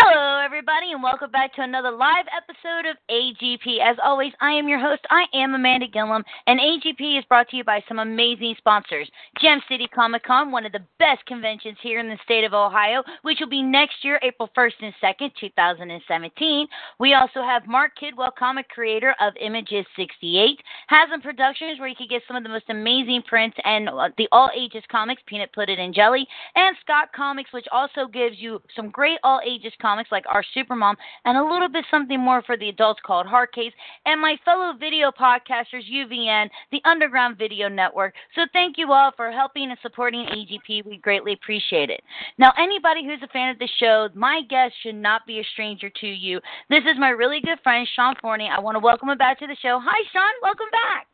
Hello, everybody, and welcome back to another live episode of AGP. As always, I am your host. I am Amanda Gilliam, and AGP is brought to you by some amazing sponsors. Gem City Comic Con, one of the best conventions here in the state of Ohio, which will be next year, April 1st and 2nd, 2017. We also have Mark Kidwell, comic creator of Images 68, Haslam Productions, where you can get some of the most amazing prints and uh, the all ages comics, Peanut Pudded and Jelly, and Scott Comics, which also gives you some great all ages comics comics like Our Supermom, and a little bit something more for the adults called Hardcase, and my fellow video podcasters, UVN, the Underground Video Network. So thank you all for helping and supporting AGP. We greatly appreciate it. Now, anybody who's a fan of the show, my guest should not be a stranger to you. This is my really good friend, Sean Forney. I want to welcome him back to the show. Hi, Sean. Welcome back.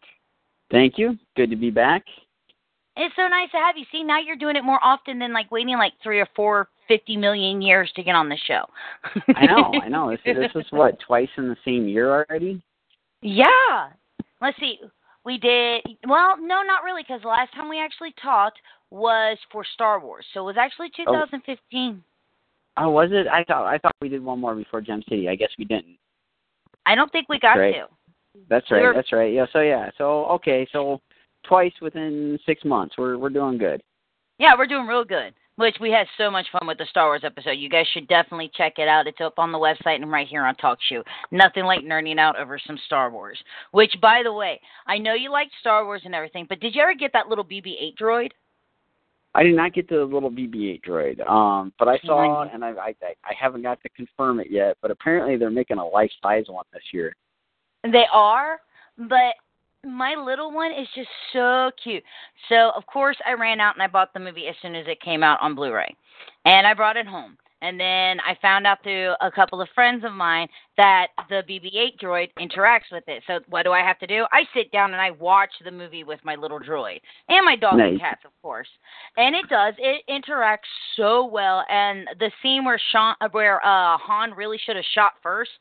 Thank you. Good to be back. It's so nice to have you. See, now you're doing it more often than like waiting like three or four, fifty million years to get on the show. I know, I know. This, this is what twice in the same year already. Yeah. Let's see. We did well. No, not really, because the last time we actually talked was for Star Wars, so it was actually 2015. Oh, was it? I thought I thought we did one more before Gem City. I guess we didn't. I don't think we got right. to. That's right. We were- That's right. Yeah. So yeah. So okay. So twice within six months. We're we're doing good. Yeah, we're doing real good. Which we had so much fun with the Star Wars episode. You guys should definitely check it out. It's up on the website and right here on Talk Show. Nothing like nerding out over some Star Wars. Which, by the way, I know you like Star Wars and everything, but did you ever get that little BB-8 droid? I did not get the little BB-8 droid, um, but I saw, and I, I I haven't got to confirm it yet. But apparently they're making a life size one this year. They are, but my little one is just so cute. So of course I ran out and I bought the movie as soon as it came out on Blu-ray, and I brought it home. And then I found out through a couple of friends of mine that the BB-8 droid interacts with it. So what do I have to do? I sit down and I watch the movie with my little droid and my dog and cats, of course. And it does. It interacts so well. And the scene where Sean, where uh, Han really should have shot first,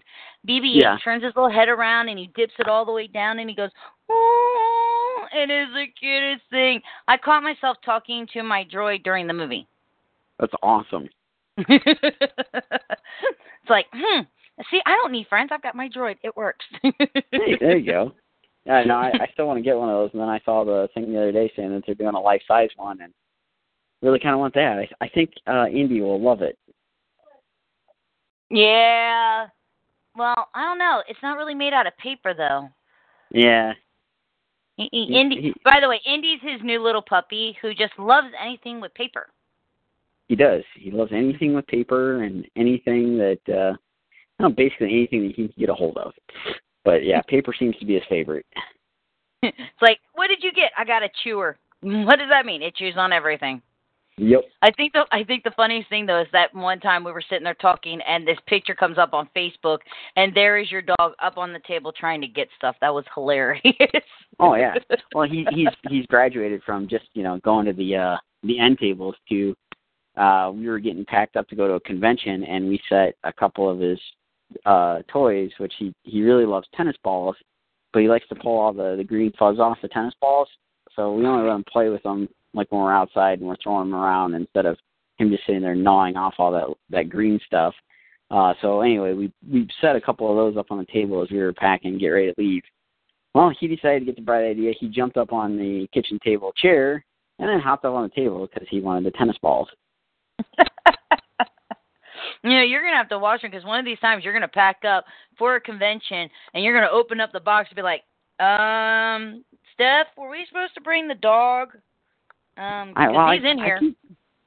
BB-8 Yeah. turns his little head around and he dips it all the way down and he goes, "Ooh," it is the cutest thing. I caught myself talking to my droid during the movie. That's awesome. it's like, hmm. See, I don't need friends. I've got my droid. It works. Hey, there you go. Yeah, no, I, I still want to get one of those. And then I saw the thing the other day saying that they're doing a life size one, and really kind of want that. I, I think uh Indy will love it. yeah. Well, I don't know. It's not really made out of paper, though. Yeah, He, he, He- Indy, he- by the way, Indy's his new little puppy who just loves anything with paper. he does. He loves anything with paper and anything that, uh, know, basically anything that he can get a hold of. But yeah, paper seems to be his favorite. it's like, what did you get? I got a chewer. What does that mean? It chews on everything. Yep. I think the I think the funniest thing though is that one time we were sitting there talking and this picture comes up on Facebook and there is your dog up on the table trying to get stuff. That was hilarious. Oh yeah. Well, he he's he's graduated from just you know going to the uh the end tables to uh we were getting packed up to go to a convention and we set a couple of his uh toys which he he really loves tennis balls but he likes to pull all the the green fuzz off the tennis balls so we only let him play with them like when we're outside and we're throwing them around instead of him just sitting there gnawing off all that that green stuff uh so anyway we we set a couple of those up on the table as we were packing get ready to leave well, he decided to get the bright idea. He jumped up on the kitchen table chair and then hopped up on the table because he wanted the tennis balls. you know, you're gonna have to watch them because one of these times you're gonna pack up for a convention and you're gonna open up the box and be like, um, Steph, were we supposed to bring the dog? Um, I, well, he's I, in here. I keep,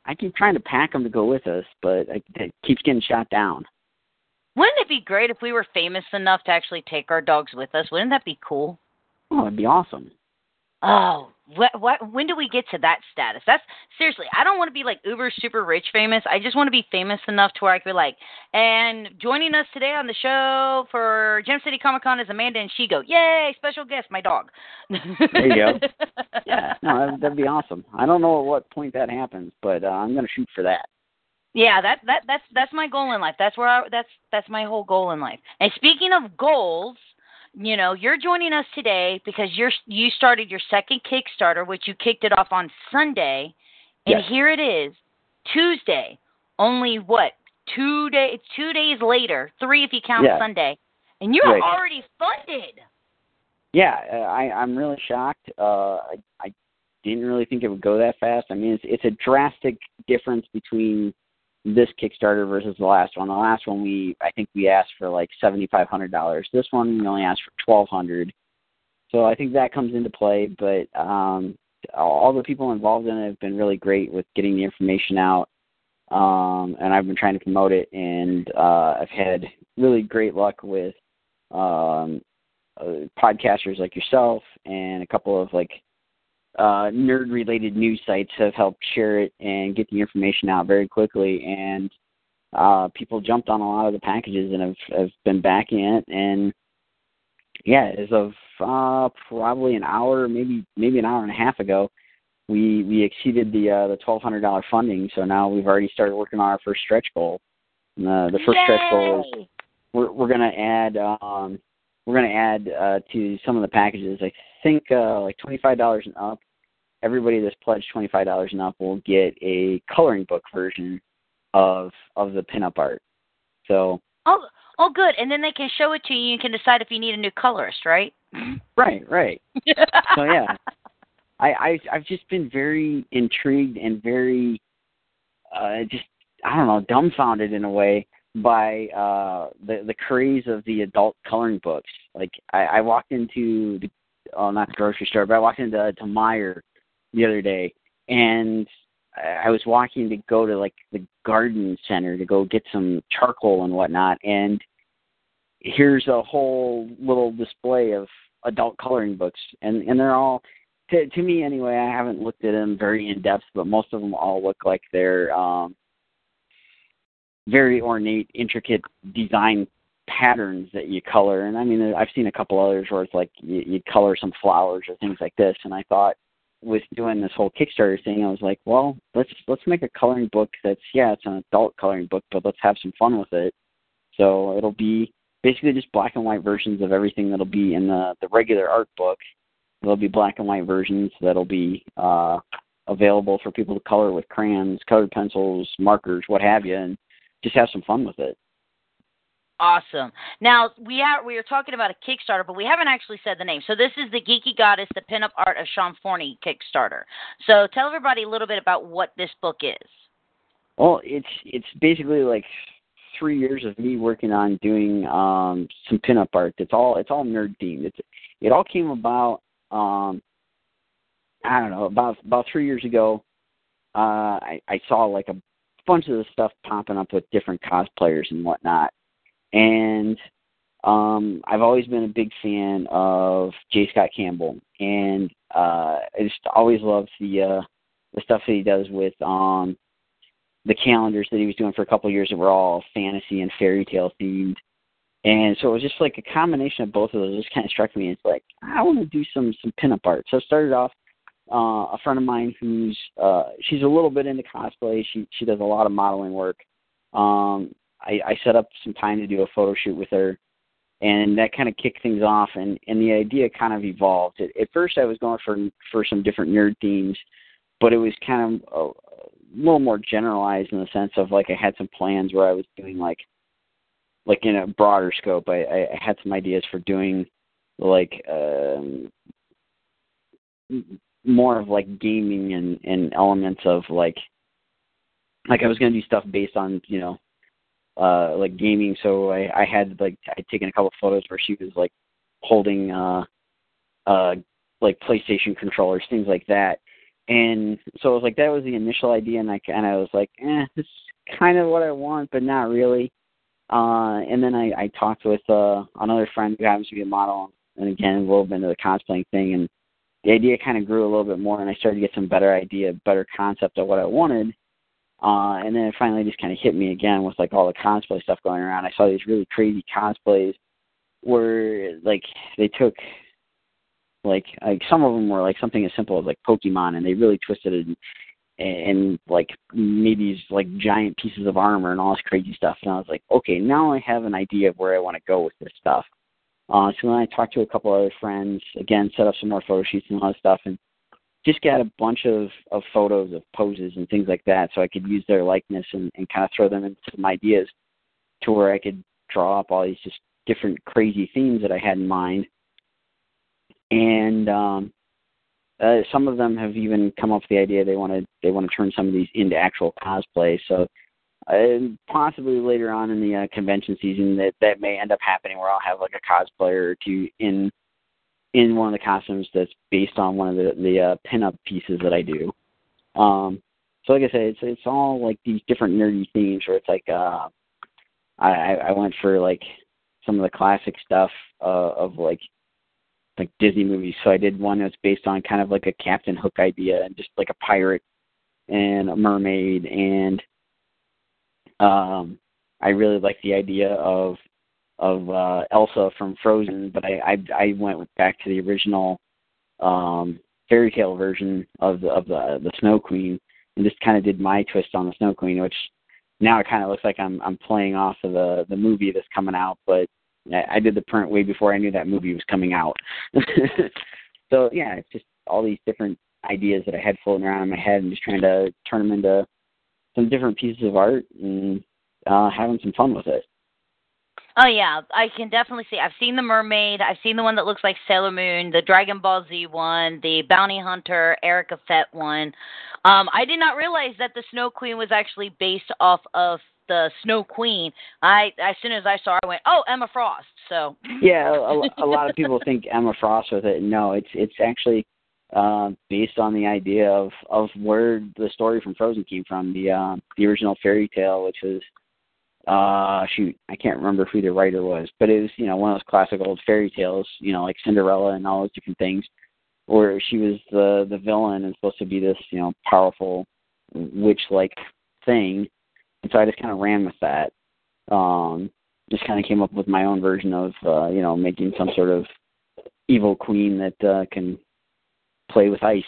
I keep trying to pack him to go with us, but I, it keeps getting shot down. Wouldn't it be great if we were famous enough to actually take our dogs with us? Wouldn't that be cool? Oh, it'd be awesome. Oh, what, what, when do we get to that status? That's seriously, I don't want to be like uber super rich famous. I just want to be famous enough to where I could be like, and joining us today on the show for Gem City Comic Con is Amanda and Shigo. Yay, special guest, my dog. There you go. yeah, no, that'd, be awesome. I don't know at what point that happens, but uh, I'm going to shoot for that. Yeah, that that that's that's my goal in life. That's where I, that's that's my whole goal in life. And speaking of goals, you know, you're joining us today because you're you started your second Kickstarter, which you kicked it off on Sunday, and Yes. here it is, Tuesday. Only what two days? Two days later, three if you count Yeah. Sunday, and you're Right. already funded. Yeah, uh, I, I'm really shocked. Uh, I, I didn't really think it would go that fast. I mean, it's, it's a drastic difference between this Kickstarter versus the last one. The last one we, I think we asked for like seventy five hundred dollars. This one we only asked for twelve hundred. So I think that comes into play. But um, all the people involved in it have been really great with getting the information out. Um, and I've been trying to promote it, and uh, I've had really great luck with um, uh, podcasters like yourself and a couple of like uh, nerd related news sites have helped share it and get the information out very quickly and uh, people jumped on a lot of the packages and have, have been backing it and yeah as of uh, probably an hour maybe maybe an hour and a half ago we we exceeded the uh, the twelve hundred dollar funding so now we've already started working on our first stretch goal and, uh, the first stretch goal is we're we're gonna add um we're gonna add uh to some of the packages I think uh like twenty five dollars and up. Everybody that's pledged twenty five dollars and up will get a coloring book version of of the pinup art. So Oh, oh, good. And then they can show it to you. And you can decide if you need a new colorist, right? right, right. So yeah. I, I I've just been very intrigued and very uh just I don't know, dumbfounded in a way by uh the the craze of the adult coloring books. Like I, I walked into the oh not the grocery store, but I walked into to Meijer the other day and I was walking to go to like the garden center to go get some charcoal and whatnot and here's a whole little display of adult coloring books and and they're all to to me anyway i haven't looked at them very in depth but most of them all look like they're um very ornate intricate design patterns that you color and i mean i've seen a couple others where it's like you, you color some flowers or things like this and i thought with doing this whole kickstarter thing i was like well let's let's make a coloring book that's yeah it's an adult coloring book but let's have some fun with it. So it'll be basically just black and white versions of everything that'll be in the the regular art book. There'll be black and white versions that'll be uh available for people to color with crayons colored pencils markers what have you and just have some fun with it Awesome. Now we are we are talking about a Kickstarter, but we haven't actually said the name. So this is the Geeky Goddess, the Pinup Art of Sean Forney Kickstarter. So tell everybody a little bit about what this book is. Well, it's it's basically like three years of me working on doing um some pinup art. It's all it's all nerd themed. It's it all came about um I don't know, about about three years ago. Uh I, I saw like a bunch of the stuff popping up with different cosplayers and whatnot. And um I've always been a big fan of J. Scott Campbell and uh I just always loved the uh the stuff that he does with um the calendars that he was doing for a couple of years that were all fantasy and fairy tale themed. And so it was just like a combination of both of those. Just kind of struck me. It's like I want to do some some pinup art. So I started off. Uh, a friend of mine who's uh, she's a little bit into cosplay. She she does a lot of modeling work. Um, I, I set up some time to do a photo shoot with her, and that kind of kicked things off. And and the idea kind of evolved. At, at first, I was going for for some different nerd themes, but it was kind of a, a little more generalized in the sense of like I had some plans where I was doing like like in a broader scope. I, I I had some ideas for doing like um more of like gaming and and elements of like like I was gonna do stuff based on you know uh like gaming. So I I had like I'd taken a couple of photos where she was like holding uh uh like PlayStation controllers, things like that. And so it was like that was the initial idea, and I kind of was like, eh, this is kind of what I want, but not really. Uh, and then I, I talked with uh, another friend who happens to be a model, and again, bit into the cosplaying thing, and the idea kind of grew a little bit more, and I started to get some better idea, better concept of what I wanted. Uh, and then it finally just kind of hit me again with like all the cosplay stuff going around. I saw these really crazy cosplays where like they took like like some of them were like something as simple as like Pokemon, and they really twisted it and, and like made these like giant pieces of armor and all this crazy stuff. And I was like, okay, now I have an idea of where I want to go with this stuff. Uh, so then I talked to a couple other friends, again, set up some more photo shoots and all this stuff, and just got a bunch of, of photos of poses and things like that so I could use their likeness and, and kind of throw them into some ideas to where I could draw up all these just different crazy themes that I had in mind. And um, uh, some of them have even come up with the idea they want to they want to turn some of these into actual cosplay. So and possibly later on in the uh, convention season that that may end up happening where I'll have like a cosplayer or two in in one of the costumes that's based on one of the the uh, pinup pieces that I do. Um, so like I said, it's it's all like these different nerdy themes where it's like uh, I I went for like some of the classic stuff uh, of like like Disney movies. So I did one that's based on kind of like a Captain Hook idea and just like a pirate and a mermaid and um, I really like the idea of of uh, Elsa from Frozen, but I, I I went back to the original um, fairy tale version of the of the the Snow Queen and just kind of did my twist on the Snow Queen, which now it kind of looks like I'm I'm playing off of the the movie that's coming out, but I, I did the print way before I knew that movie was coming out. so yeah, it's just all these different ideas that I had floating around in my head and just trying to turn them into some different pieces of art and uh, having some fun with it. Oh yeah, I can definitely see. I've seen the mermaid. I've seen the one that looks like Sailor Moon, the Dragon Ball Z one, the Bounty Hunter, Erica Fett one. Um, I did not realize that the Snow Queen was actually based off of the Snow Queen. I as soon as I saw, her, I went, "Oh, Emma Frost." So yeah, a, a lot of people think Emma Frost with it. No, it's it's actually uh, based on the idea of of where the story from Frozen came from, the uh, the original fairy tale, which was uh shoot, I can't remember who the writer was, but it was you know one of those classic old fairy tales, you know like Cinderella and all those different things, where she was the the villain and supposed to be this you know powerful witch like thing, and so I just kind of ran with that. Um, just kind of came up with my own version of uh, you know making some sort of evil queen that uh, can play with ice.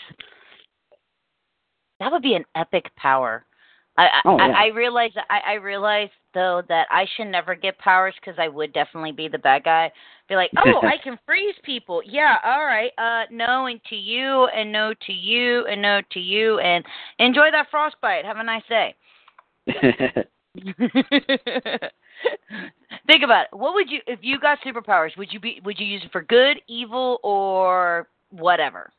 That would be an epic power. I oh, yeah. I, I realize I, I realize though that I should never get powers because I would definitely be the bad guy. Be like, oh, I can freeze people. Yeah, all right. Uh, no, and to you, and no to you, and no to you, and enjoy that frostbite. Have a nice day. Think about it. What would you if you got superpowers? Would you be would you use it for good, evil, or whatever?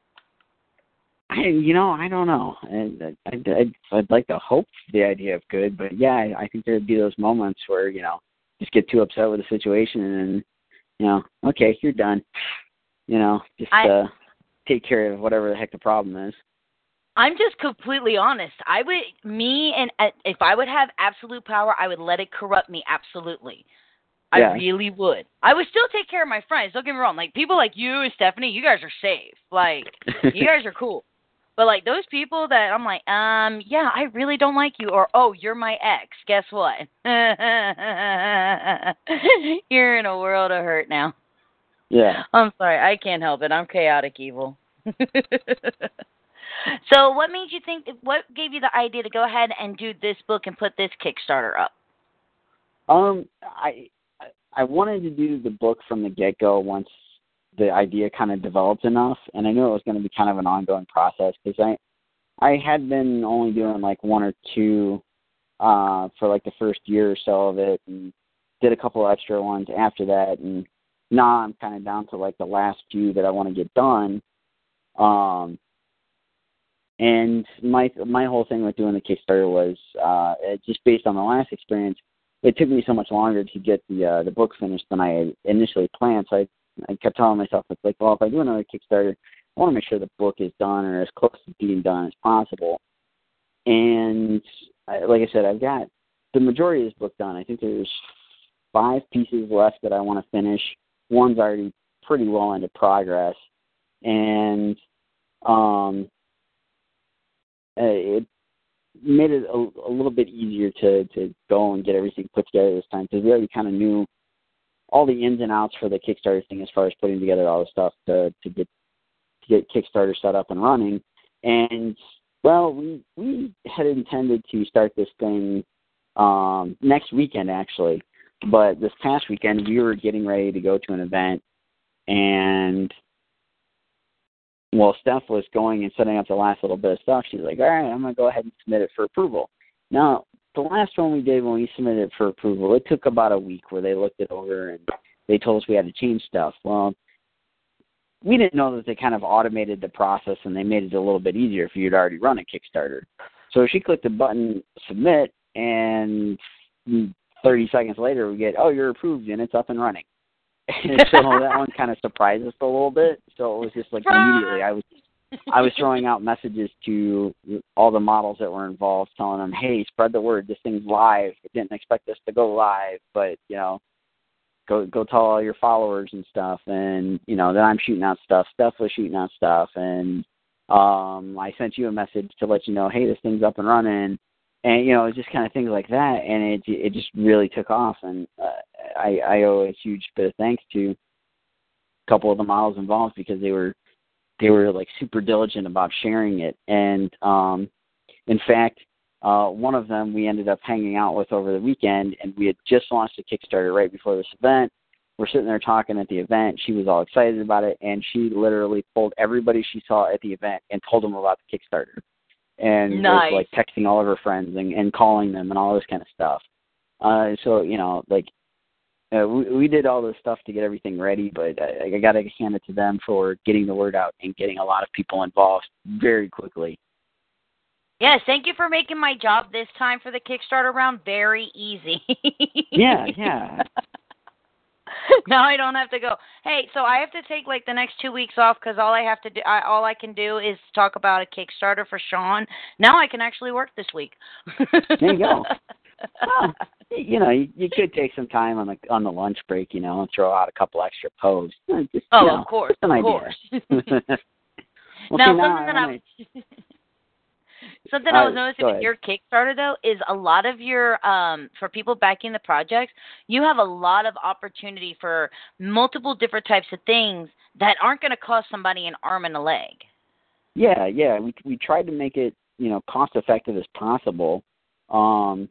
I, you know, I don't know. I, I, I'd, I'd like to hope the idea of good, but yeah, I, I think there'd be those moments where you know just get too upset with the situation and you know, okay, you're done. You know, just I, uh take care of whatever the heck the problem is. I'm just completely honest. I would, me, and uh, if I would have absolute power, I would let it corrupt me absolutely. I Yeah. really would. I would still take care of my friends. Don't get me wrong. Like people like you and Stephanie, you guys are safe. Like you guys are cool. But like those people that I'm like, um, yeah, I really don't like you, or oh, you're my ex. Guess what? you're in a world of hurt now. Yeah. I'm sorry, I can't help it. I'm chaotic evil. so, what made you think? What gave you the idea to go ahead and do this book and put this Kickstarter up? Um, I I wanted to do the book from the get go once the idea kind of developed enough, and I knew it was going to be kind of an ongoing process because I I had been only doing like one or two uh for like the first year or so of it, and did a couple extra ones after that, and now I'm kind of down to like the last few that I want to get done. Um, and my my whole thing with doing the Kickstarter was uh, just based on the last experience. It took me so much longer to get the uh, the book finished than I initially planned. So I I kept telling myself it's like, well, if I do another Kickstarter, I want to make sure the book is done or as close to being done as possible. And I, like I said, I've got the majority of this book done. I think there's five pieces left that I want to finish. One's already pretty well into progress, and um, uh, it made it a, a little bit easier to to go and get everything put together this time because we already kind of knew all the ins and outs for the Kickstarter thing as far as putting together all the stuff to to get to get Kickstarter set up and running. And well, we we had intended to start this thing um next weekend actually, but this past weekend we were getting ready to go to an event and well, Steph was going and setting up the last little bit of stuff. She's like, "All right, I'm gonna go ahead and submit it for approval." Now, the last one we did when we submitted it for approval, it took about a week where they looked it over and they told us we had to change stuff. Well, we didn't know that they kind of automated the process and they made it a little bit easier if you'd already run a Kickstarter. So she clicked the button submit, and 30 seconds later we get, "Oh, you're approved and it's up and running." And so that one kind of surprised us a little bit. So it was just like immediately I was I was throwing out messages to all the models that were involved, telling them, "Hey, spread the word. This thing's live. I didn't expect this to go live, but you know, go go tell all your followers and stuff." And you know, then I'm shooting out stuff. Steph was shooting out stuff, and um, I sent you a message to let you know, "Hey, this thing's up and running." And you know, it's just kind of things like that, and it it just really took off. And uh, I I owe a huge bit of thanks to a couple of the models involved because they were they were like super diligent about sharing it. And um, in fact, uh, one of them we ended up hanging out with over the weekend, and we had just launched a Kickstarter right before this event. We're sitting there talking at the event. She was all excited about it, and she literally pulled everybody she saw at the event and told them about the Kickstarter, and Nice. was like texting all of her friends and, and calling them and all this kind of stuff. Uh, so you know, like uh, we, we did all this stuff to get everything ready, but I, I got to hand it to them for getting the word out and getting a lot of people involved very quickly. Yes, thank you for making my job this time for the Kickstarter round very easy. Yeah, yeah. now I don't have to go. Hey, so I have to take like the next two weeks off because all I have to do, I, all I can do is talk about a Kickstarter for Sean. Now I can actually work this week. There you go. Well, you know, you, you could take some time on the on the lunch break, you know, and throw out a couple extra posts. Just, oh, you know, of course, of idea. course. well, now, see, something that I I wanna- Something I was noticing with your Kickstarter though is a lot of your um for people backing the projects, you have a lot of opportunity for multiple different types of things that aren't going to cost somebody an arm and a leg. Yeah, yeah. We we tried to make it you know cost effective as possible, um,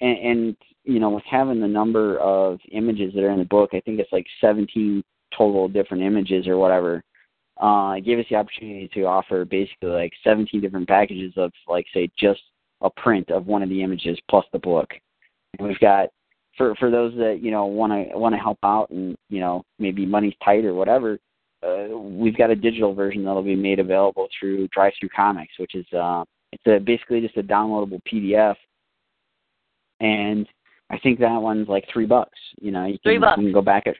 and, and you know with having the number of images that are in the book, I think it's like 17 total different images or whatever. Uh, it gave us the opportunity to offer basically like 17 different packages of like say just a print of one of the images plus the book. And we've got for for those that you know want to want to help out and you know maybe money's tight or whatever uh, we've got a digital version that'll be made available through DriveThru Comics, which is uh, it's a, basically just a downloadable PDF, and I think that one's like three bucks. You know, you can, Three bucks. you can go back at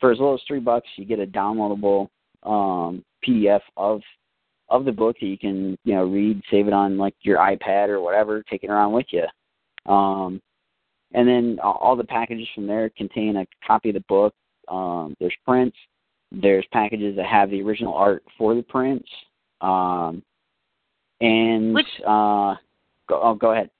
for as little as three bucks. You get a downloadable um, PDF of of the book that you can you know read, save it on like your iPad or whatever, take it around with you. Um, and then all the packages from there contain a copy of the book. Um, there's prints. There's packages that have the original art for the prints. Um, and Which- uh, go, oh, go ahead.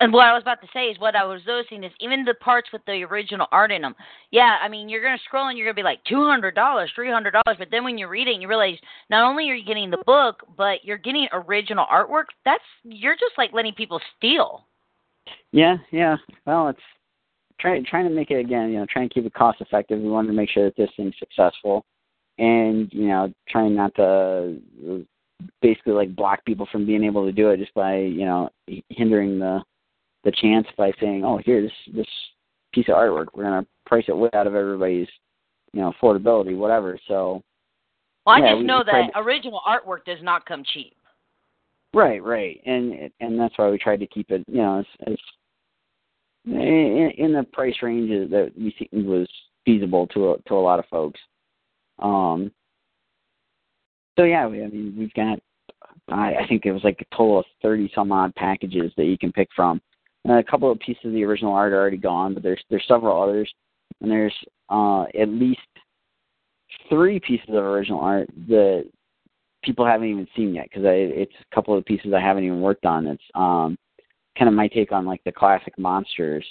And what I was about to say is what I was noticing is even the parts with the original art in them. Yeah, I mean you're gonna scroll and you're gonna be like two hundred dollars, three hundred dollars, but then when you read it, you realize not only are you getting the book, but you're getting original artwork. That's you're just like letting people steal. Yeah, yeah. Well, it's trying trying to make it again. You know, trying to keep it cost effective. We wanted to make sure that this thing's successful, and you know, trying not to basically like block people from being able to do it just by you know hindering the the chance by saying, oh, here this this piece of artwork, we're gonna price it way out of everybody's you know affordability, whatever. So Well, I Yeah, just know that original artwork does not come cheap. Right, right, and and that's why we tried to keep it, you know, as, as in, in the price range that we see was feasible to a, to a lot of folks. Um. So yeah, I mean, we've got, I, I think it was like a total of thirty some odd packages that you can pick from. And a couple of pieces of the original art are already gone, but there's there's several others, and there's uh at least three pieces of original art that people haven't even seen yet because it's a couple of pieces I haven't even worked on. It's um, kind of my take on like the classic monsters,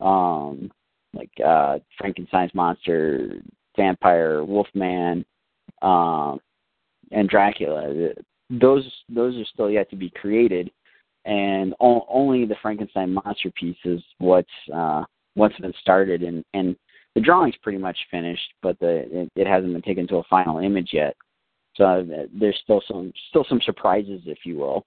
um, like uh, Frankenstein's monster, vampire, Wolfman, um, and Dracula. Those those are still yet to be created, and o- only the Frankenstein monster piece is what's uh, what's been started, and and the drawing's pretty much finished, but the it, it hasn't been taken to a final image yet. So uh, there's still some still some surprises, if you will.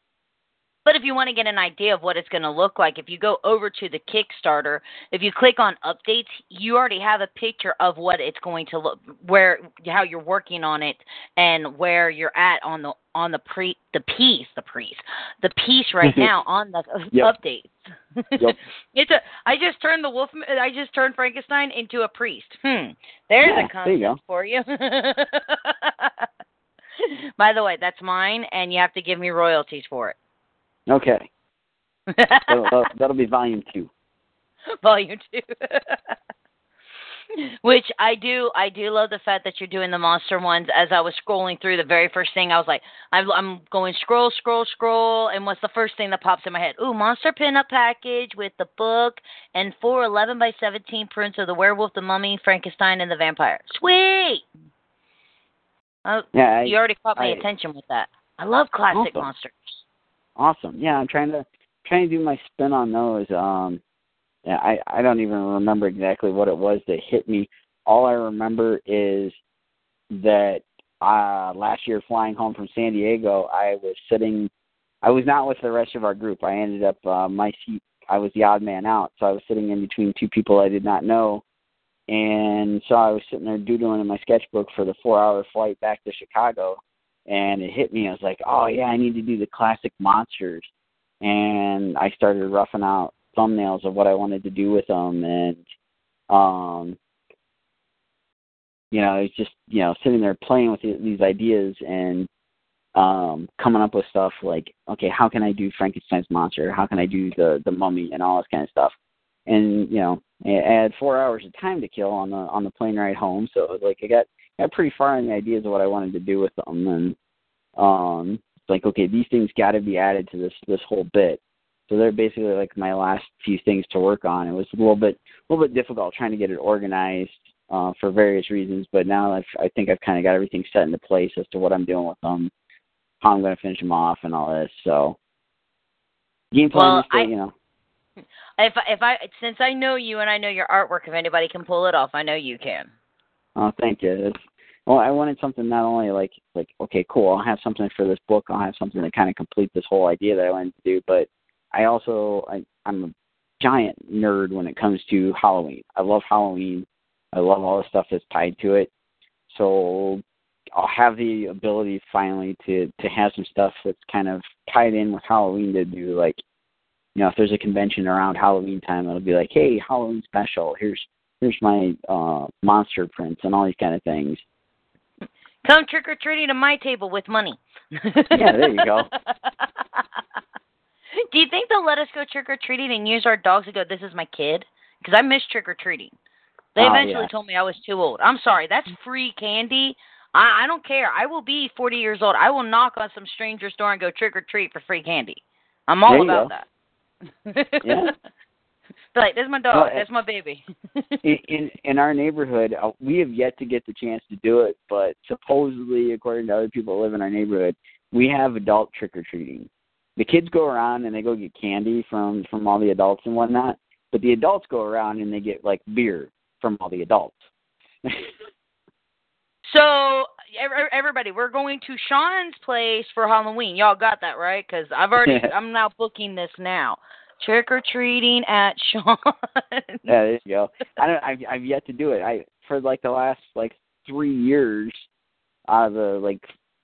But if you want to get an idea of what it's going to look like, if you go over to the Kickstarter, if you click on updates, you already have a picture of what it's going to look, where how you're working on it, and where you're at on the on the pre the piece, the piece, the piece right now on the yep. updates. Yep. it's a. I just turned the wolf. I just turned Frankenstein into a priest. Hmm. There's Yeah, a there you for you. By the way, that's mine, and you have to give me royalties for it. Okay, that'll, that'll, that'll be volume two. volume two. Which I do, I do love the fact that you're doing the monster ones. As I was scrolling through, the very first thing I was like, I'm, I'm going scroll, scroll, scroll, and what's the first thing that pops in my head? Ooh, monster pinup package with the book and four 11 by 17 prints of the werewolf, the mummy, Frankenstein, and the vampire. Sweet. Oh, Yeah, I, you already caught my I- attention with that. I love classic Awesome. monsters. Awesome. Yeah, I'm trying to trying to do my spin on those. Um, I I don't even remember exactly what it was that hit me. All I remember is that uh last year flying home from San Diego, I was sitting. I was not with the rest of our group. I ended up uh, my seat. I was the odd man out, so I was sitting in between two people I did not know. And so I was sitting there doodling in my sketchbook for the four-hour flight back to Chicago, and it hit me. I was like, "Oh yeah, I need to do the classic monsters." And I started roughing out thumbnails of what I wanted to do with them, and um, you know, it's just you know sitting there playing with these ideas and um coming up with stuff like, okay, how can I do Frankenstein's monster? How can I do the the mummy and all this kind of stuff? And you know, I had four hours of time to kill on the on the plane ride home, so it was like I got got pretty far in the ideas of what I wanted to do with them, and um, it's like okay, these things got to be added to this this whole bit. So they're basically like my last few things to work on. It was a little bit a little bit difficult trying to get it organized uh, for various reasons, but now I've, I think I've kind of got everything set into place as to what I'm doing with them, how I'm going to finish them off, and all this. So game plan Well, still, I- you know, If I- if I since I know you and I know your artwork, if anybody can pull it off, I know you can. Oh, thank you. It's, well, I wanted something not only like like okay, cool. I'll have something for this book. I'll have something to kind of complete this whole idea that I wanted to do. But I also I, I'm a giant nerd when it comes to Halloween. I love Halloween. I love all the stuff that's tied to it. So I'll have the ability finally to to have some stuff that's kind of tied in with Halloween to do like you know if there's a convention around Halloween time it'll be like hey Halloween special here's here's my uh monster prints and all these kind of things. Come trick or treating to my table with money. Yeah, there you go. Do you think they'll let us go trick or treating and use our dogs to go? This is my kid because I miss trick or treating. They Oh, eventually yeah. told me I was too old. I'm sorry, that's free candy. I, I don't care. I will be 40 years old. I will knock on some stranger's door and go trick or treat for free candy. I'm all about go. that. Yeah. Like, there's my dog. Well, That's my baby. in, in in our neighborhood, uh, we have yet to get the chance to do it, but supposedly, according to other people that live in our neighborhood, we have adult trick or treating. The kids go around and they go get candy from from all the adults and whatnot, but the adults go around and they get like beer from all the adults. So, ev- everybody, we're going to Sean's place for Halloween. Y'all got that right? Because I've already, I'm now booking this now. Trick or treating at Sean. Yeah, there you go. I don't. I've, I've yet to do it. I for like the last like three years, out of the like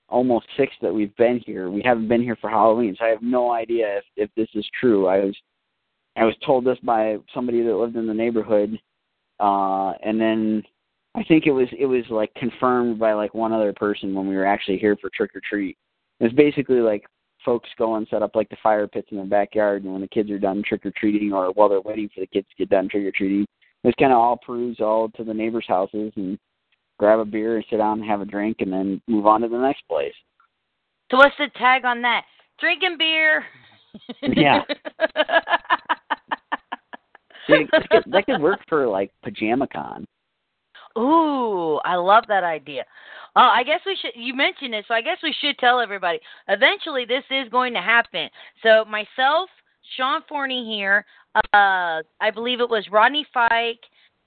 almost six that we've been here, we haven't been here for Halloween. So I have no idea if if this is true. I was I was told this by somebody that lived in the neighborhood, uh, and then I think it was it was like confirmed by like one other person when we were actually here for trick or treat. It was basically like folks go and set up like the fire pits in their backyard, and when the kids are done trick or treating, or while they're waiting for the kids to get done trick or treating, just kind of all peruse all to the neighbors' houses and grab a beer and sit down and have a drink, and then move on to the next place. So what's the tag on that? Drinking beer. Yeah. See, that, could, that could work for like Pajama Con. Ooh, I love that idea. Uh, I guess we should. You mentioned it, so I guess we should tell everybody. Eventually, this is going to happen. So myself, Sean Forney here. Uh, I believe it was Rodney Fike,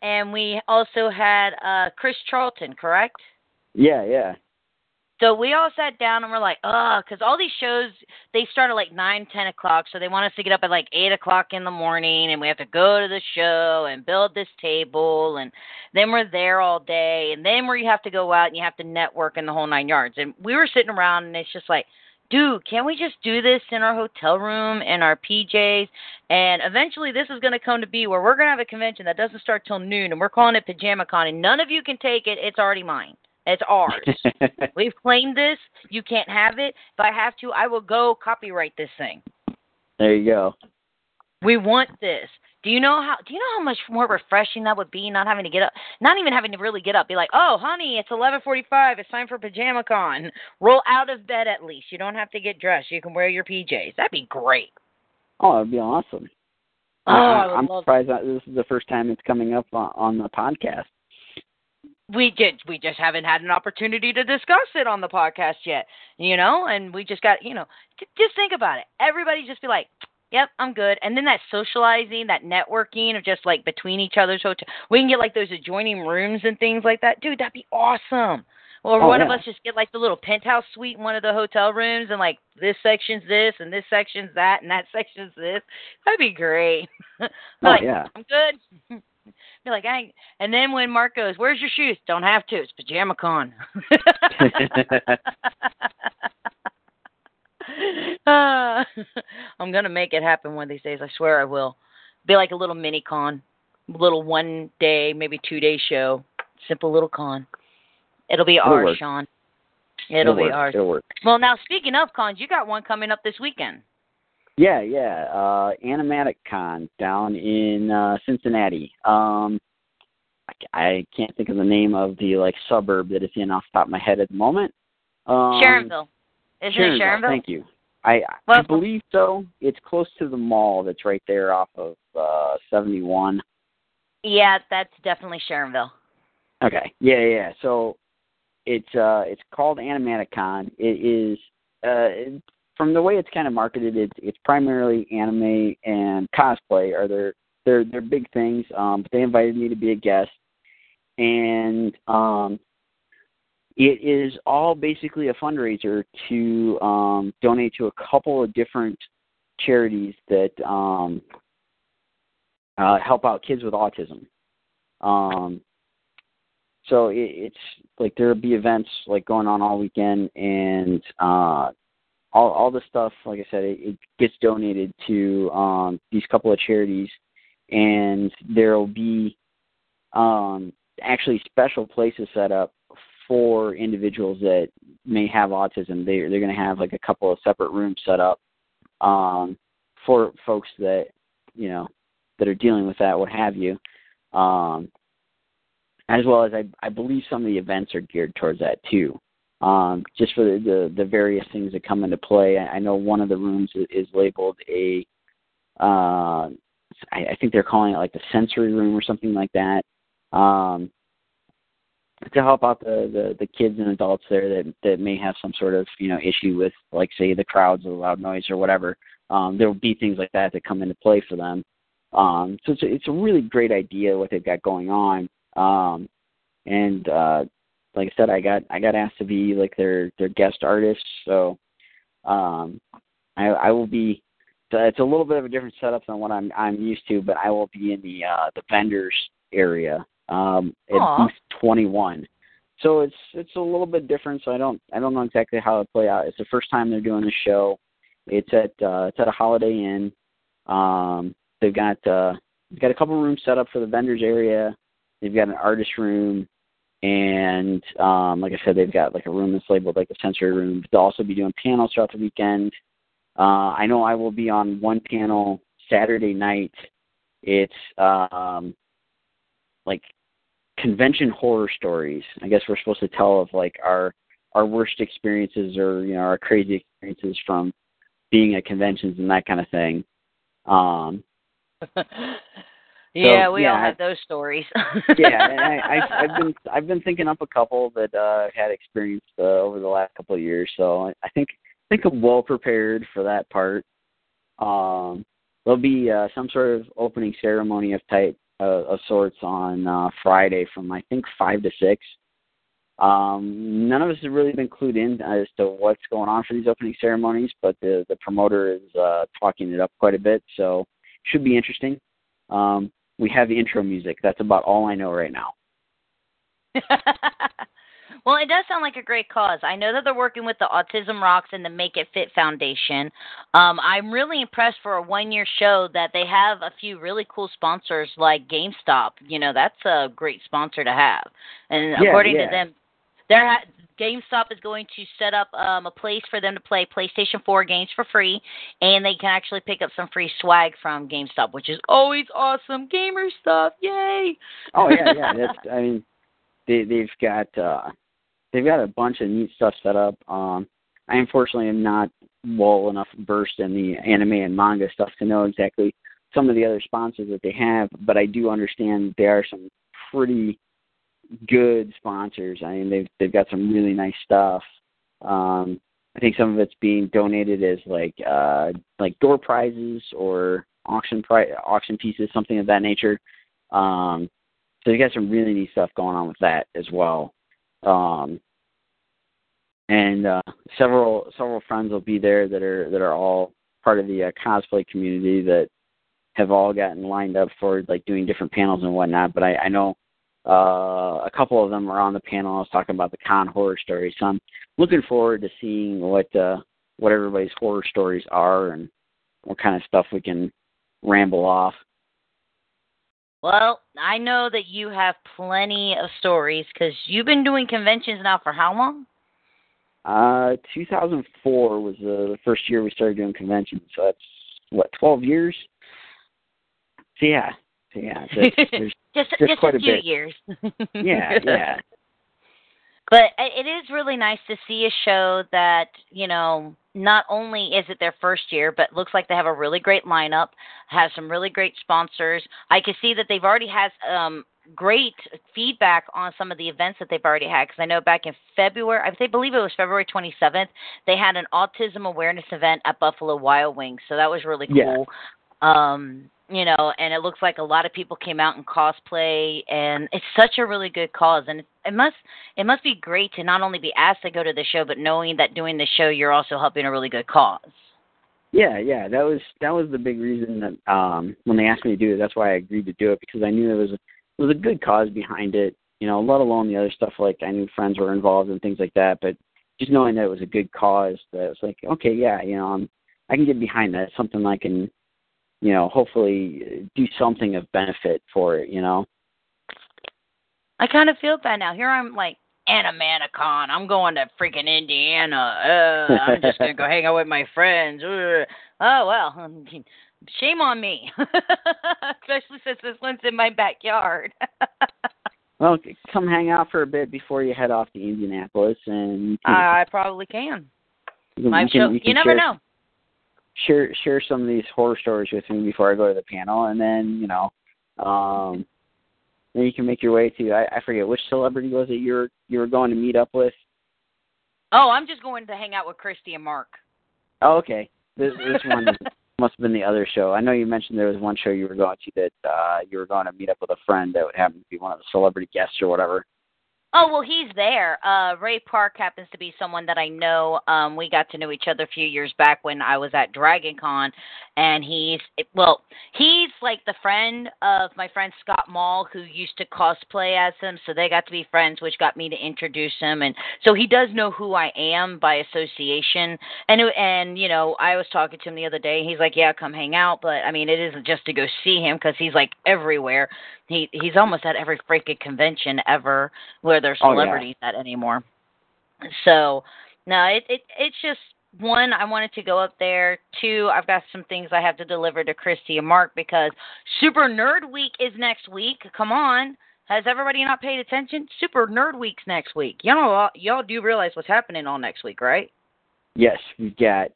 and we also had uh, Chris Charlton. Correct? Yeah, yeah. So we all sat down and we're like, oh, because all these shows they start at like nine, ten o'clock, so they want us to get up at like eight o'clock in the morning, and we have to go to the show and build this table, and then we're there all day, and then where you have to go out and you have to network in the whole nine yards. And we were sitting around, and it's just like, dude, can't we just do this in our hotel room in our PJs? And eventually, this is going to come to be where we're going to have a convention that doesn't start till noon, and we're calling it Pajama Con, and none of you can take it. It's already mine. It's ours. We've claimed this. You can't have it. If I have to, I will go copyright this thing. There you go. We want this. Do you know how? Do you know how much more refreshing that would be? Not having to get up, not even having to really get up. Be like, oh, honey, it's eleven forty-five. It's time for pajama con. Roll out of bed at least. You don't have to get dressed. You can wear your PJs. That'd be great. Oh, that'd be awesome. Oh, I I'm love surprised that this is the first time it's coming up on, on the podcast. We did we just haven't had an opportunity to discuss it on the podcast yet you know and we just got you know just think about it. Everybody just be like yep i'm good. And then that socializing that networking of just like between each other's hotel we can get like those adjoining rooms and things like that. Dude that'd be awesome. Or Oh, one of us just get like the little penthouse suite in one of the hotel rooms and like this section's this and this section's that and that section's this. That'd be great. Oh, like, yeah. i'm good be like, I, and then when Mark goes, "Where's your shoes?" Don't have to. It's pajama con. uh, I'm gonna make it happen one of these days. I swear I will. Be like a little mini con, little one day, maybe two day show. Simple little con. It'll be It'll ours, work. Sean. It'll, be work. ours. It'll work. Well, now speaking of cons, you got one coming up this weekend. Yeah, yeah. Uh Animatic Con down in uh Cincinnati. Um I, I can't think of the name of the like suburb that it's in off the top of my head at the moment. Um Sharonville. Isn't it Sharonville, Sharonville? Thank you. I I believe so. It's close to the mall that's right there off of uh seventy one. Yeah, that's definitely Sharonville. Okay. Yeah, yeah. yeah. So it's uh it's called Animaticon. It is uh from the way it's kind of marketed, it's it's primarily anime and cosplay are their their their big things. Um, but they invited me to be a guest, and um, it is all basically a fundraiser to um, donate to a couple of different charities that um, uh, help out kids with autism. Um, so it, it's like there'll be events like going on all weekend, and uh, all all the stuff. Like I said, it, it gets donated to um, these couple of charities, and there'll be um, actually special places set up for individuals that may have autism. They they're going to have like a couple of separate rooms set up um, for folks that you know that are dealing with that, what have you. Um, as well as I, I believe some of the events are geared towards that too. Um, just for the, the, the various things that come into play. I, I know one of the rooms is, labeled a, uh, I, I think they're calling it like the sensory room or something like that. Um, to help out the, the, the kids and adults there that, that may have some sort of, you know, issue with like say the crowds or the loud noise or whatever. Um, there will be things like that that come into play for them. Um, so it's a, it's a really great idea what they've got going on. Um, and uh, like I said, I got I got asked to be like their their guest artist, so um, I, I will be. It's a little bit of a different setup than what I'm I'm used to, but I will be in the uh, the vendors area um, at booth 21. So it's it's a little bit different. So I don't I don't know exactly how it play out. It's the first time they're doing the show. It's at uh, it's at a Holiday Inn. Um, they've got uh, they've got a couple rooms set up for the vendors area. They've got an artist room, and um, like I said, they've got like a room that's labeled like a sensory room. They'll also be doing panels throughout the weekend. Uh, I know I will be on one panel Saturday night. It's um, like convention horror stories. I guess we're supposed to tell of like our our worst experiences or you know our crazy experiences from being at conventions and that kind of thing. Um, yeah, we yeah, all have those stories. yeah, and I, I, I've been I've been thinking up a couple that uh, I've had experience uh, over the last couple of years, so I, I think I think I'm well prepared for that part. Um, there'll be uh, some sort of opening ceremony of type uh, of sorts on uh, Friday from I think five to six. Um, none of us have really been clued in as to what's going on for these opening ceremonies, but the the promoter is uh, talking it up quite a bit, so should be interesting. Um, we have the intro music. That's about all I know right now. well, it does sound like a great cause. I know that they're working with the Autism Rocks and the Make It Fit Foundation. Um, I'm really impressed for a one year show that they have a few really cool sponsors like GameStop. You know, that's a great sponsor to have. And Yeah, according yeah. to them, they're ha- GameStop is going to set up um, a place for them to play PlayStation 4 games for free, and they can actually pick up some free swag from GameStop, which is always awesome. Gamer stuff, yay! Oh yeah, yeah. That's I mean, they they've got uh they've got a bunch of neat stuff set up. Um, I unfortunately am not well enough versed in the anime and manga stuff to know exactly some of the other sponsors that they have, but I do understand there are some pretty good sponsors. I mean, they've they've got some really nice stuff. Um, I think some of it's being donated as like uh like door prizes or auction pri- auction pieces, something of that nature. Um, so you got some really neat stuff going on with that as well. Um, and uh, several several friends will be there that are that are all part of the uh, cosplay community that have all gotten lined up for like doing different panels and whatnot. But I, I know uh, a couple of them are on the panel. I was talking about the con horror stories, so I'm looking forward to seeing what uh, what everybody's horror stories are and what kind of stuff we can ramble off. Well, I know that you have plenty of stories because you've been doing conventions now for how long? Uh, 2004 was uh, the first year we started doing conventions, so that's what 12 years. So yeah, so yeah, there's, there's, just just just a a few bit. years. yeah, yeah, But it is really nice to see a show that, you know, not only is it their first year, but looks like they have a really great lineup, has some really great sponsors. I can see that they've already had um great feedback on some of the events that they've already had because I know back in February, I believe it was February 27th, they had an autism awareness event at Buffalo Wild Wings. So that was really Yeah. cool. Um, you know, and it looks like a lot of people came out in cosplay, and it's such a really good cause, and it, it must it must be great to not only be asked to go to the show, but knowing that doing the show, you're also helping a really good cause. yeah, yeah. That was that was the big reason that um when they asked me to do it, that's why I agreed to do it because I knew there was a there was a good cause behind it. You know, let alone the other stuff like I knew friends were involved and things like that, but just knowing that it was a good cause, that it was like, okay, yeah, you know, I'm, I can get behind that. It's something I can, you know, hopefully do something of benefit for it. You know. I kind of feel bad now. Here I'm like Animaticon. I'm going to freaking Indiana. Uh, I'm just gonna go hang out with my friends. Uh, oh well, shame on me, especially since this one's in my backyard. Well, come hang out for a bit before you head off to Indianapolis, and I probably can. My show. you never share, know. Share share some of these horror stories with me before I go to the panel, and then you know, um, then you can make your way to I, I forget which celebrity was it you were you were going to meet up with. Oh, I'm just going to hang out with Christy and Mark. Oh, okay. This this one must have been the other show. I know you mentioned there was one show you were going to that uh you were going to meet up with a friend that would happen to be one of the celebrity guests or whatever. Oh well, he's there. Uh, Ray Park happens to be someone that I know. Um, we got to know each other a few years back when I was at Dragon Con, and he's well, he's like the friend of my friend Scott Mall, who used to cosplay as him. So they got to be friends, which got me to introduce him, and so he does know who I am by association. And and you know, I was talking to him the other day. He's like, "Yeah, come hang out," but I mean, it isn't just to go see him because he's like everywhere. He he's almost at every freaking convention ever where there's Oh, yeah. celebrities at anymore. So no, it, it it's just one, I wanted to go up there. Two, I've got some things I have to deliver to Christy and Mark because Super Nerd Week is next week. Come on. Has everybody not paid attention? Super Nerd Week's next week. Y'all, y'all do realize what's happening all next week, right? Yes, we've got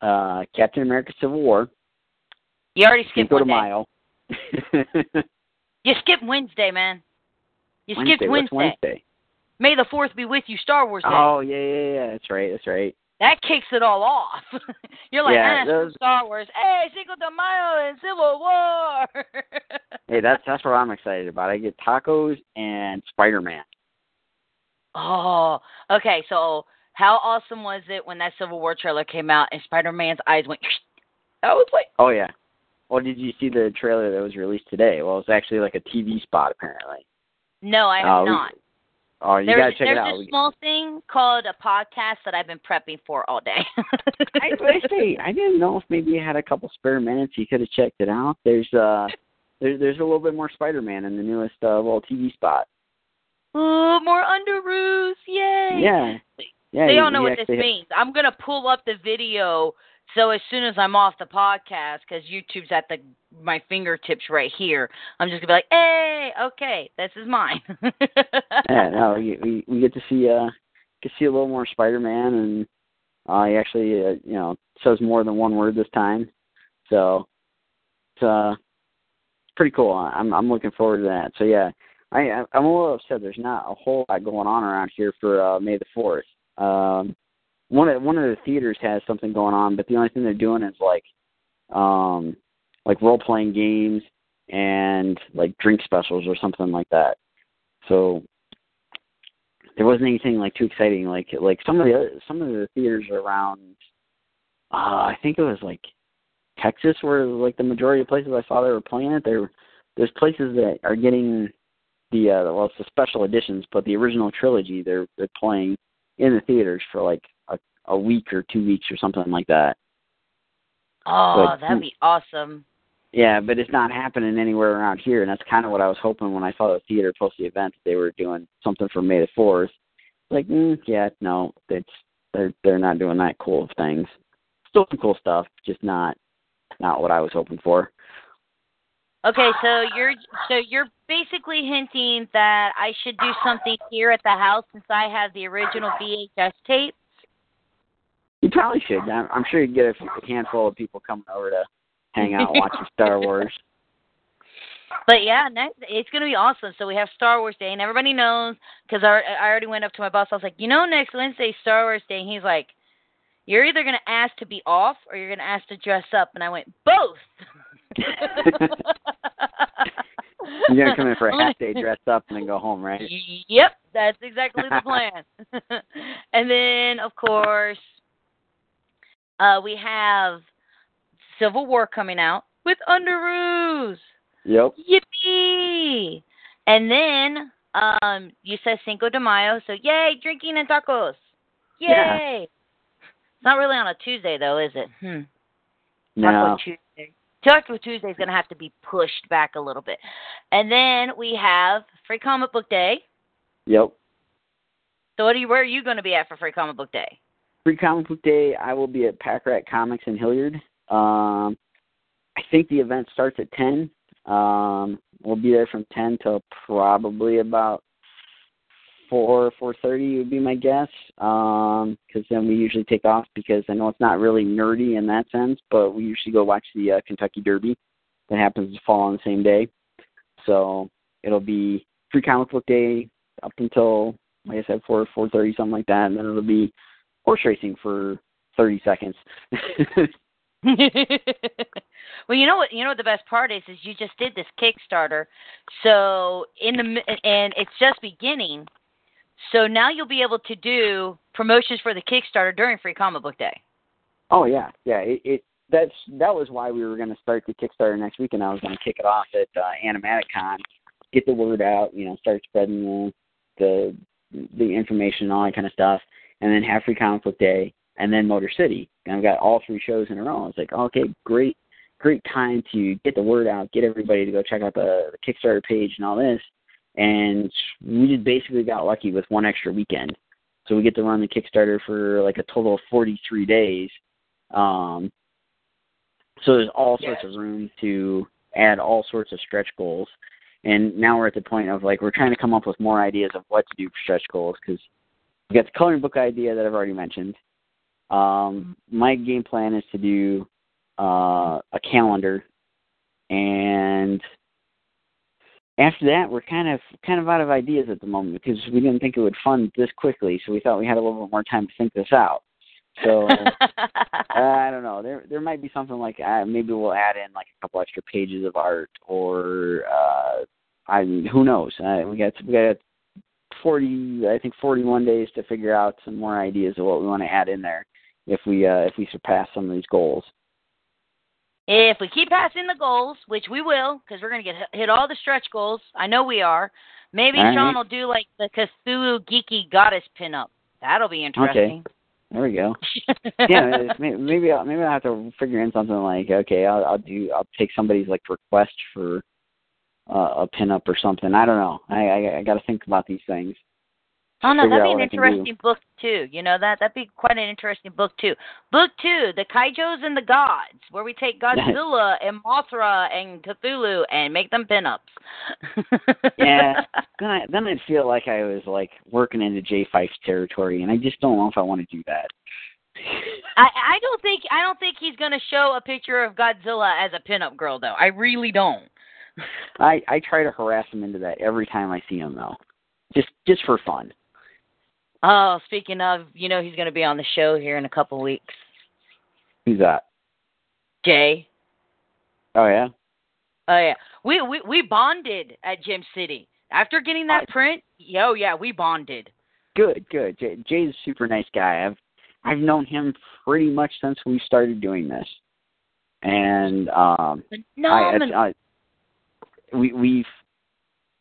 uh, Captain America: Civil War. You already skipped Cinco de one day. Mayo. You skipped Wednesday, man. You Wednesday. skipped What's Wednesday. Wednesday? May the Fourth be with you, Star Wars Day. Oh yeah, yeah, yeah. That's right. That's right. That kicks it all off. You're like, Yeah, ah, those- Star Wars. Hey, Cinco de Mayo and Civil War. Hey, that's that's what I'm excited about. I get tacos and Spider Man. oh, okay. So, how awesome was it when that Civil War trailer came out and Spider-Man's eyes went? I was like, Oh yeah. Well, did you see the trailer that was released today? Well, it's actually like a TV spot apparently. no, I have Oh, we- not. Oh, you there's gotta check it out. There's a small thing called a podcast that I've been prepping for all day. I, I I didn't know if maybe you had a couple spare minutes. You could have checked it out. There's uh, there's there's a little bit more Spider-Man in the newest uh, little TV spot. Ooh, more Underoos! Yay! Yeah, yeah. they all know what this means. I'm gonna pull up the video so as soon as I'm off the podcast, because YouTube's at the my fingertips right here, I'm just gonna be like, "Hey, okay, this is mine." Yeah, no, we we, get to see uh, get to see a little more Spider-Man, and uh, he actually uh, you know says more than one word this time, so it's uh, pretty cool. I'm I'm looking forward to that. So yeah, I I'm a little upset. There's not a whole lot going on around here for uh, May the Fourth. Um, one of one of the theaters has something going on, but the only thing they're doing is like um like role playing games and like drink specials or something like that. So there wasn't anything like too exciting. Like like some of the other, some of the theaters around, uh, I think it was like Texas, where like the majority of places I saw they were playing it. There, there's places that are getting the uh, well, it's the special editions, but the original trilogy they're they're playing in the theaters for like a, week or two weeks or something like that. oh, But- that'd be awesome. Yeah, but it's not happening anywhere around here, and that's kind of what I was hoping when I saw the theater post the event. They were doing something for May the Fourth. Like, mm, yeah, no, it's they're they're not doing that cool of things. Still some cool stuff, just not not what I was hoping for. Okay, so you're so you're basically hinting that I should do something here at the house since I have the original VHS tape. You probably should. I'm, I'm sure you'd get a, a handful of people coming over to hang out watching Star Wars. But yeah, next, it's gonna be awesome. So we have Star Wars Day, and everybody knows because I, I already went up to my boss. I was like, you know, next Wednesday Star Wars Day, and he's like, you're either gonna ask to be off or you're gonna ask to dress up, and I went both. You're gonna come in for a half day dress up and then go home, right? Yep, that's exactly the plan. and then, of course, uh, we have Civil War coming out with Underoos. Yep. Yippee! And then um, you said Cinco de Mayo, so yay, drinking and tacos. Yay! Yeah. It's not really on a Tuesday, though, is it? Hmm. No. Taco Tuesday. Taco Tuesday is going to have to be pushed back a little bit. And then we have Free Comic Book Day. Yep. So what are you, where are you going to be at for Free Comic Book Day? Free Comic Book Day, I will be at Pack Rat Comics in Hilliard. Um, I think the event starts at 10. Um, we'll be there from 10 till probably about 4, 4.30 would be my guess. Um, cause then we usually take off because I know it's not really nerdy in that sense, but we usually go watch the uh, Kentucky Derby that happens to fall on the same day. So it'll be Free Comic Book Day up until, like I said, 4, 4.30, something like that. And then it'll be horse racing for 30 seconds. well, you know what? You know what the best part is is you just did this Kickstarter, so in the and it's just beginning. So now you'll be able to do promotions for the Kickstarter during Free Comic Book Day. oh yeah, yeah. It, it that's that was why we were going to start the Kickstarter next week, and I was going to kick it off at uh, Animaticon, get the word out, you know, start spreading the the the information and all that kind of stuff, and then have Free Comic Book Day, and then Motor City. And I've got all three shows in a row. It's like, okay, great, great time to get the word out, get everybody to go check out the, the Kickstarter page and all this. And we just basically got lucky with one extra weekend. So we get to run the Kickstarter for like a total of 43 days. Um, so there's all sorts of room to add all sorts of stretch goals. and now we're at the point of like we're trying to come up with more ideas of what to do for stretch goals because we got the coloring book idea that I've already mentioned. Um, my game plan is to do uh, a calendar, and after that, we're kind of kind of out of ideas at the moment because we didn't think it would fund this quickly, so we thought we had a little bit more time to think this out. So I don't know. There there might be something like uh, maybe we'll add in like a couple extra pages of art, or uh, I mean, who knows? Uh, we got we got forty, I think forty one days to figure out some more ideas of what we want to add in there if we uh, if we surpass some of these goals. If we keep passing the goals, which we will, because we're going to get hit all the stretch goals. I know we are. Maybe All right. Sean will do like the Cthulhu Geeky Goddess pinup. That'll be interesting. Okay. There we go. yeah, maybe I'll, maybe I'll have to figure in something like okay, I'll I'll do I'll take somebody's like request for uh, a pinup or something. I don't know. I I, I got to think about these things. Oh no, that'd be an what I can do. interesting book too. You know that that'd be quite an interesting book too. Book two, the Kaijos and the Gods, where we take Godzilla and Mothra and Cthulhu and make them pinups. Yeah. Then I then I'd feel like I was like working into J Fife's territory, and I just don't know if I want to do that. I I don't think I don't think he's gonna show a picture of Godzilla as a pinup girl though. I really don't. I I try to harass him into that every time I see him though, just just for fun. Oh, speaking of, you know he's gonna be on the show here in a couple weeks. Who's that? Jay. Oh yeah. Oh yeah, we we we bonded at Gem City after getting that print. Yo, yeah, we bonded. Good, good. Jay, Jay's a super nice guy. I've I've known him pretty much since we started doing this, and um, No, I, I, I we we've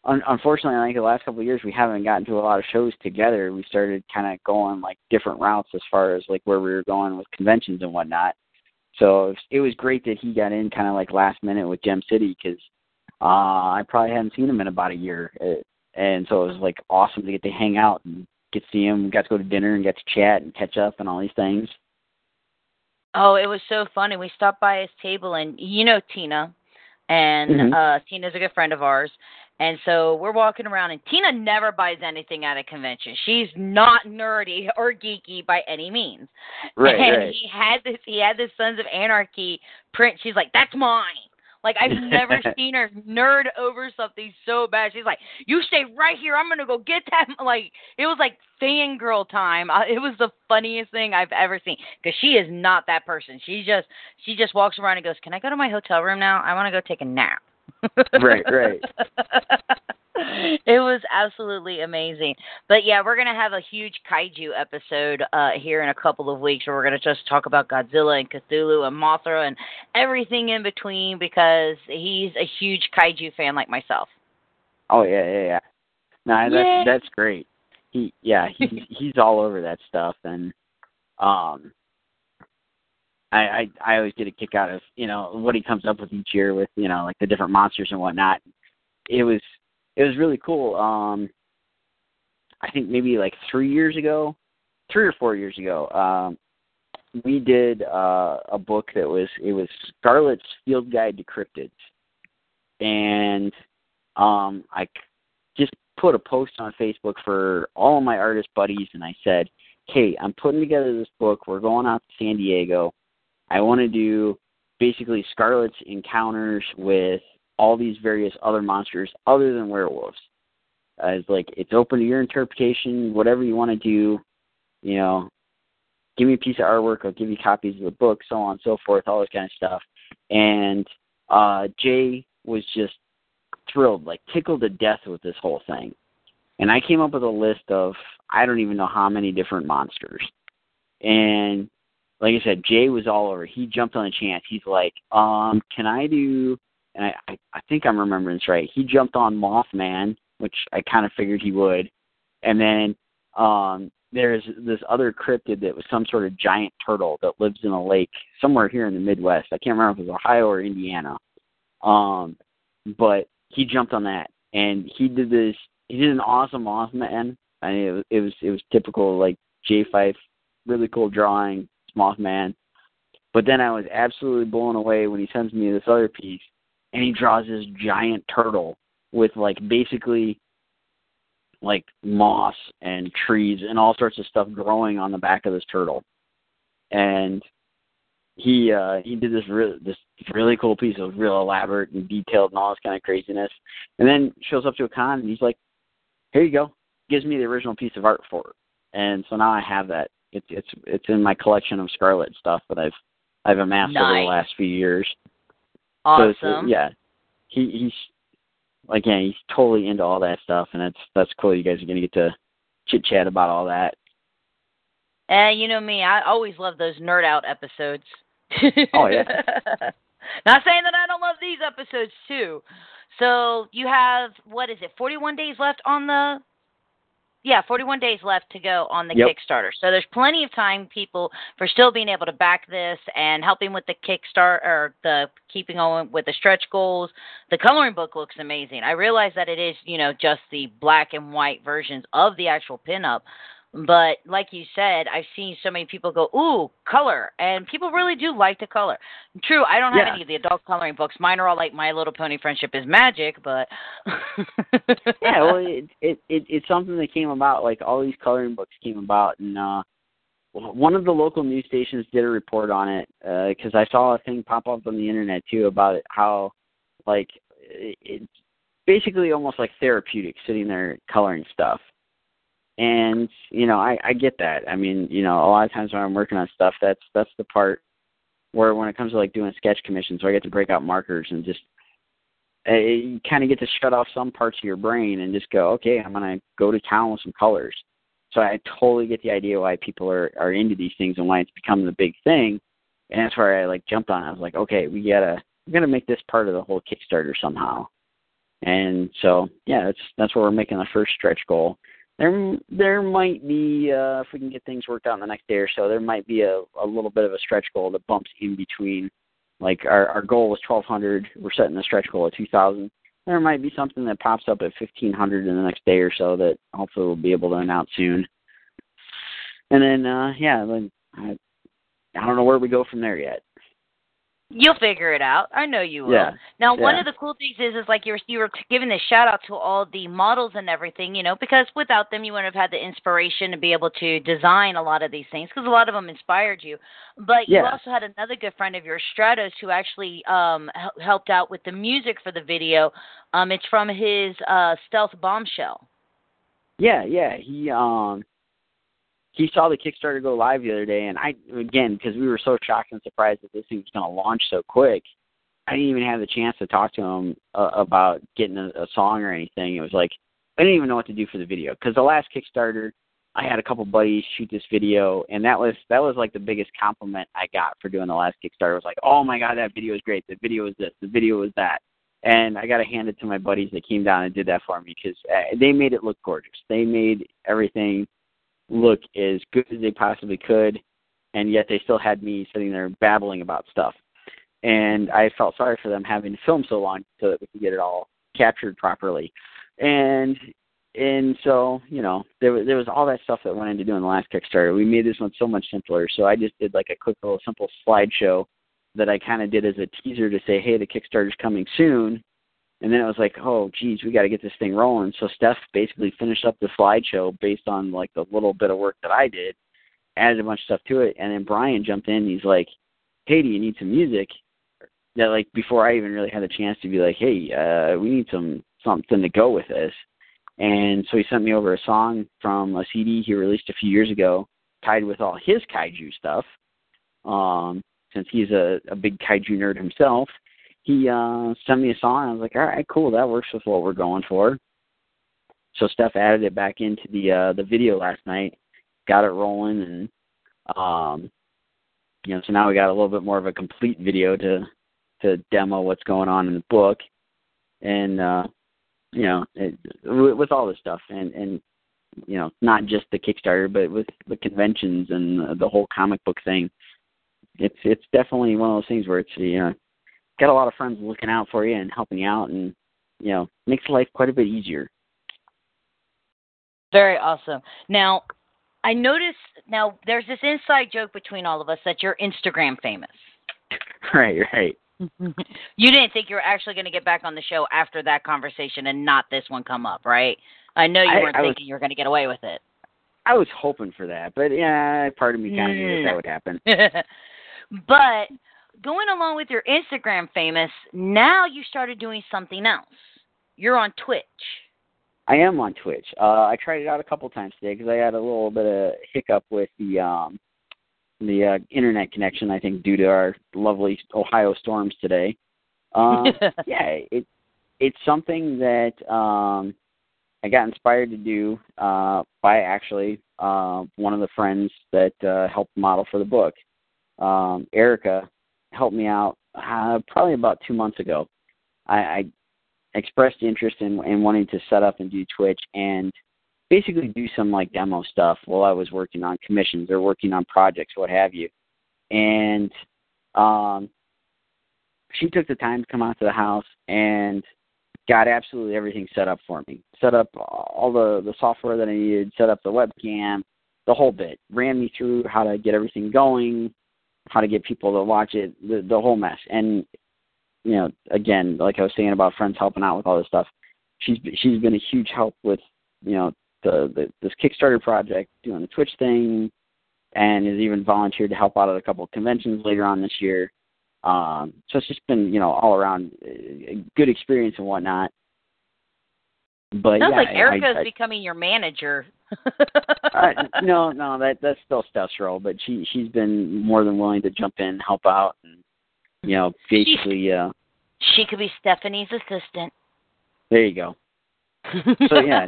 un, unfortunately like the last couple of years we haven't gotten to a lot of shows together. We started kind of going like different routes as far as like where we were going with conventions and whatnot. So it was, it was great that he got in kind of like last minute with Gem City because uh, I probably hadn't seen him in about a year, uh, and so it was like awesome to get to hang out and get to see him. We got to go to dinner and get to chat and catch up and all these things. Oh, it was so funny. We stopped by his table, and you know Tina, and Mhm. uh Tina's a good friend of ours. And so we're walking around, and Tina never buys anything at a convention. She's not nerdy or geeky by any means. Right, and right. he had this, he had this Sons of Anarchy print. She's like, "That's mine." Like I've never seen her nerd over something so bad. She's like, "You stay right here. I'm gonna go get that." Like it was like fangirl time. It was the funniest thing I've ever seen because she is not that person. She just she just walks around and goes, "Can I go to my hotel room now? I want to go take a nap." Right, right. it was absolutely amazing. But yeah, we're gonna have a huge kaiju episode uh here in a couple of weeks where we're gonna just talk about Godzilla and Cthulhu and Mothra and everything in between because he's a huge kaiju fan like myself. Oh yeah, yeah, yeah. No, that's that's great. He yeah, he's he's all over that stuff and um I, I I always get a kick out of, you know, what he comes up with each year with, you know, like the different monsters and whatnot. It was it was really cool. Um I think maybe like three years ago, three or four years ago, um we did uh a book that was it was Scarlet's Field Guide to Cryptids. And um I just put a post on Facebook for all of my artist buddies and I said, Hey, I'm putting together this book. We're going out to San Diego. I want to do basically Scarlet's encounters with all these various other monsters other than werewolves. As like it's open to your interpretation, whatever you want to do, you know, give me a piece of artwork, I'll give you copies of the book, so on and so forth, all this kind of stuff. And uh Jay was just thrilled, like tickled to death with this whole thing. And I came up with a list of I don't even know how many different monsters. And like I said, Jay was all over. He jumped on a chance. He's like, um, can I do and I, I, think I'm remembering this right. He jumped on Mothman, which I kind of figured he would. And then um there's this other cryptid that was some sort of giant turtle that lives in a lake somewhere here in the Midwest. I can't remember if it was Ohio or Indiana. Um, but he jumped on that and he did this. He did an awesome Mothman. I mean, it was it was, it was typical like J Five, really cool drawing, Mothman. But then I was absolutely blown away when he sends me this other piece, and he draws this giant turtle with like basically like moss and trees and all sorts of stuff growing on the back of this turtle. And he uh he did this really this really cool piece. It was real elaborate and detailed and all this kind of craziness. And then shows up to a con and he's like, Here you go. Gives me the original piece of art for it. And so now I have that. It's it's it's in my collection of Scarlet stuff that I've I've amassed over the last few years. So Awesome. uh, yeah. He he's again he's totally into all that stuff and that's that's cool. You guys are gonna get to chit chat about all that. Eh, you know me, I always love those nerd out episodes. Oh, yeah. Not saying that I don't love these episodes too. So you have what is it, forty one days left on the yeah, 41 days left to go on the Yep. Kickstarter. So there's plenty of time, people, for still being able to back this and helping with the Kickstarter or the keeping on with the stretch goals. The coloring book looks amazing. I realize that it is, you know, just the black and white versions of the actual pinup. But like you said, I've seen so many people go, ooh, color. And people really do like to color. True, I don't have Yeah. any of the adult coloring books. Mine are all like My Little Pony Friendship is Magic, but. yeah, well, it, it it it's something that came about. Like all these coloring books came about, and uh, one of the local news stations did a report on it because I saw a thing pop up on the internet too about it, how like it, it's basically almost like therapeutic sitting there coloring stuff. And you know, I I get that. I mean, you know, a lot of times when I'm working on stuff, that's that's the part where when it comes to like doing sketch commissions, where I get to break out markers and just uh, you kind of get to shut off some parts of your brain and just go, okay, I'm gonna go to town with some colors. So I totally get the idea why people are are into these things and why it's become the big thing. And that's where I like jumped on. I was like, okay, we gotta we're going to make this part of the whole Kickstarter somehow. And so yeah, that's that's where we're making the first stretch goal. There there might be uh, if we can get things worked out in the next day or so, there might be a a little bit of a stretch goal that bumps in between. Like our our goal was 1200 we're setting the stretch goal at 2000 there might be something that pops up at 1500 in the next day or so that hopefully we'll be able to announce soon. And then uh yeah then i i don't know where we go from there yet You'll figure it out. I know you will. Yeah. Now, one of the cool things is, is like you were you were giving the shout out to all the models and everything, you know, because without them, you wouldn't have had the inspiration to be able to design a lot of these things because a lot of them inspired you. But you also had another good friend of yours, Stratos, who actually um helped out with the music for the video. Um, it's from his uh Stealth Bombshell. yeah yeah he um he saw the Kickstarter go live the other day, and I again because we were so shocked and surprised that this thing was going to launch so quick. I didn't even have the chance to talk to him uh, about getting a, a song or anything. It was like I didn't even know what to do for the video because the last Kickstarter, I had a couple buddies shoot this video, and that was that was like the biggest compliment I got for doing the last Kickstarter. It was like, oh my god, that video is great. The video is this. The video is that. And I got to hand it to my buddies that came down and did that for me because uh, they made it look gorgeous. They made everything look as good as they possibly could, and yet they still had me sitting there babbling about stuff. And I felt sorry for them having to film so long so that we could get it all captured properly. And and so you know there was there was all that stuff that went into doing the last Kickstarter. We made this one so much simpler. So I just did like a quick little simple slideshow that I kind of did as a teaser to say, hey, the Kickstarter's coming soon. And then it was like, oh, geez, we got to get this thing rolling. So Steph basically finished up the slideshow based on like the little bit of work that I did, added a bunch of stuff to it, and then Brian jumped in. and He's like, hey, do you need some music? That like before I even really had a chance to be like, hey, uh, we need some something to go with this. And so he sent me over a song from a CD he released a few years ago, tied with all his kaiju stuff. Um, since he's a, a big kaiju nerd himself, he uh sent me a song. I was like, all right, cool, that works with what we're going for. So Steph added it back into the uh the video last night, got it rolling, and um, you know, so now we got a little bit more of a complete video to to demo what's going on in the book, and uh, you know, it, with, all this stuff, and and you know, not just the Kickstarter, but with the conventions and the whole comic book thing. It's it's definitely one of those things where it's you know got a lot of friends looking out for you and helping you out, and you know makes life quite a bit easier. Very awesome. Now, I noticed now there's this inside joke between all of us that you're Instagram famous. right, right. you didn't think you were actually going to get back on the show after that conversation and not this one come up, right? I know you I- weren't I was- thinking you were going to get away with it. I was hoping for that, but yeah, part of me kind of knew Mm. that would happen. but going along with your Instagram famous, now you started doing something else. You're on Twitch. I am on Twitch. Uh, I tried it out a couple times today because I had a little bit of hiccup with the um, the uh, internet connection. I think due to our lovely Ohio storms today. Um, yeah, it it's something that um, I got inspired to do uh, by actually uh, one of the friends that uh, helped model for the book. Um, Erica helped me out uh, probably about two months ago. I, I expressed interest in, in wanting to set up and do Twitch and basically do some like demo stuff while I was working on commissions or working on projects, what have you. And um, she took the time to come out to the house and got absolutely everything set up for me. Set up all the the software that I needed, set up the webcam, the whole bit. Ran me through how to get everything going, how to get people to watch it, the the whole mess. And you know, again, like I was saying about friends helping out with all this stuff, she's she's been a huge help with you know the, the this Kickstarter project, doing the Twitch thing, and has even volunteered to help out at a couple of conventions later on this year. Um, so it's just been you know all around a good experience and whatnot. But Sounds yeah, like I- Erica's I, I, becoming your manager. uh, no, no, that that's still Steph's role, but she she's been more than willing to jump in, and help out, and you know, basically, uh, She could be Stephanie's assistant. there you go. So yeah,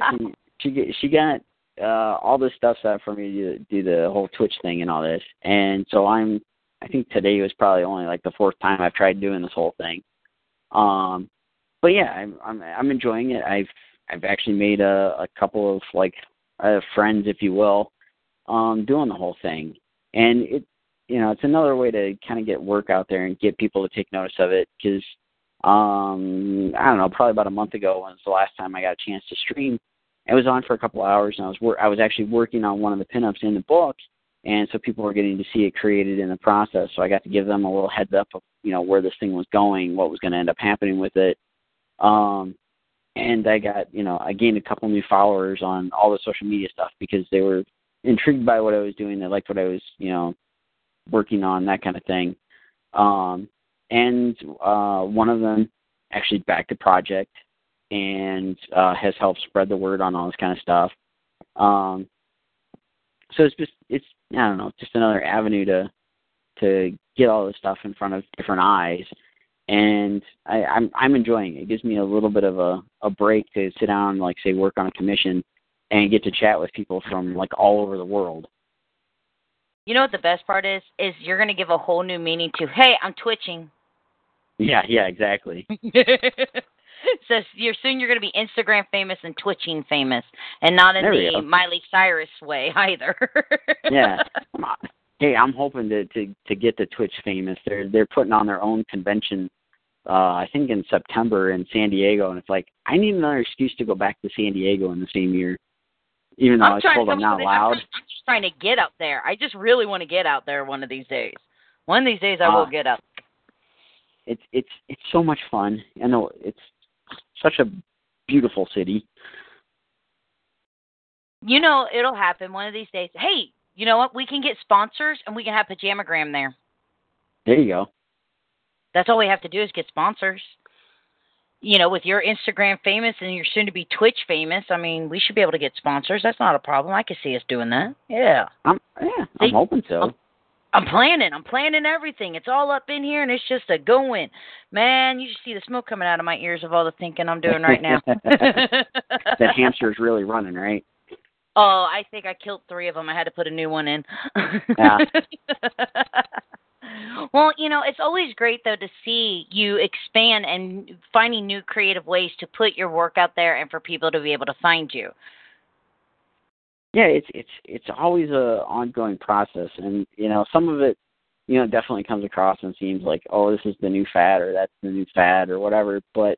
she she she got uh all this stuff set for me to do the whole Twitch thing and all this, and so I'm I think today was probably only like the fourth time I've tried doing this whole thing. Um, but yeah, I'm I'm I'm enjoying it. I've I've actually made a a couple of like uh, friends, if you will, um, doing the whole thing, and it you know it's another way to kind of get work out there and get people to take notice of it because um I don't know probably about a month ago was the last time I got a chance to stream. It was on for a couple hours and I was wor- I was actually working on one of the pinups in the book and so people were getting to see it created in the process. So I got to give them a little heads up of you know where this thing was going, what was going to end up happening with it. Um and I got, you know, I gained a couple new followers on all the social media stuff because they were intrigued by what I was doing. They liked what I was, you know, working on, that kind of thing. Um, and uh, one of them actually backed the project and uh, has helped spread the word on all this kind of stuff. Um, so it's just, it's, I don't know, just another avenue to to get all this stuff in front of different eyes and I, I'm I'm enjoying it. It gives me a little bit of a a break to sit down, like say, work on a commission, and get to chat with people from like all over the world. You know what the best part is? Is you're going to give a whole new meaning to, hey, I'm twitching. Yeah, yeah, exactly. so you're soon you're going to be Instagram famous and twitching famous, and not in There the. Miley Cyrus way either. Yeah. Hey, I'm hoping to to to get the Twitch famous. They're they're putting on their own convention. Uh, I think in September in San Diego, and it's like I need another excuse to go back to San Diego in the same year, even though I I'm was told to I'm not it. I'm I'm just trying to get out there. I just really want to get out there one of these days. One of these days I will Ah. get out. It's it's it's so much fun. I know it's such a beautiful city. You know, it'll happen one of these days. Hey, you know what? We can get sponsors and we can have Pajamagram there. There you go. That's all we have to do is get sponsors. You know, with your Instagram famous and you're soon to be Twitch famous, I mean, we should be able to get sponsors. That's not a problem. I could see us doing that. Yeah. I'm yeah, See, I'm hoping so. I'm- I'm planning. I'm planning everything. It's all up in here and it's just a going. Man, you should see the smoke coming out of my ears of all the thinking I'm doing right now. that hamster's really running, right? Oh, I think I killed three of them. I had to put a new one in. Yeah. well, you know, it's always great though to see you expand and finding new creative ways to put your work out there and for people to be able to find you. Yeah, it's it's it's always a ongoing process, and you know some of it, you know, definitely comes across and seems like, oh, this is the new fad or that's the new fad or whatever. But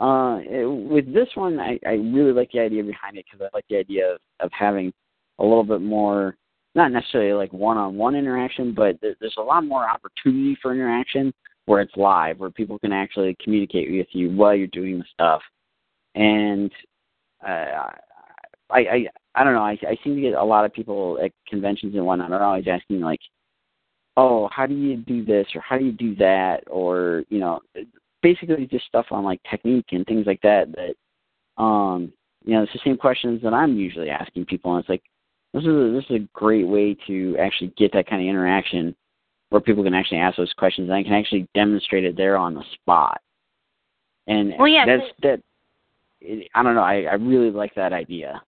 uh, it, with this one, I, I really like the idea behind it because I like the idea of, of having a little bit more, not necessarily like one-on-one interaction, but there, there's a lot more opportunity for interaction. where it's live, where people can actually communicate with you while you're doing the stuff. And uh, I, I, I don't know. I, I seem to get a lot of people at conventions and whatnot are always asking like, "Oh, how do you do this?" or "How do you do that?" or you know, basically just stuff on like technique and things like that. That, um, you know, it's the same questions that I'm usually asking people, and it's like, this is a, this is a great way to actually get that kind of interaction where people can actually ask those questions and I can actually demonstrate it there on the spot. And well, yeah, that's that. I don't know. I I really like that idea.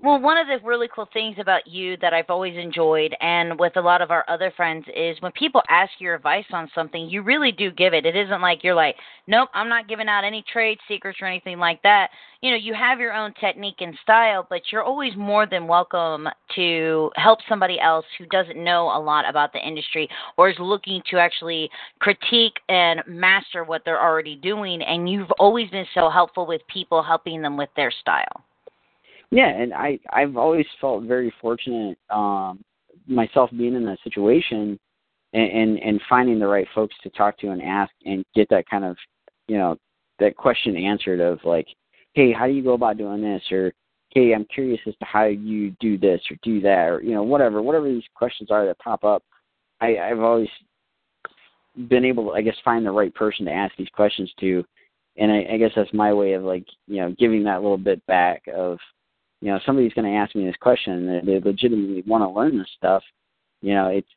Well, one of the really cool things about you that I've always enjoyed, and with a lot of our other friends, is when people ask your advice on something, you really do give it. It isn't like you're like, nope, I'm not giving out any trade secrets or anything like that. You know, you have your own technique and style, but you're always more than welcome to help somebody else who doesn't know a lot about the industry or is looking to actually critique and master what they're already doing. And you've always been so helpful with people helping them with their style. Yeah, and I I've always felt very fortunate um myself being in that situation and, and and finding the right folks to talk to and ask and get that kind of you know that question answered of like hey how do you go about doing this? or hey i'm curious as to how you do this or do that or you know whatever whatever these questions are that pop up i i've always been able to i guess find the right person to ask these questions to. And i, I guess that's my way of like you know giving that little bit back of you know somebody's going to ask me this question and they legitimately want to learn this stuff you know it's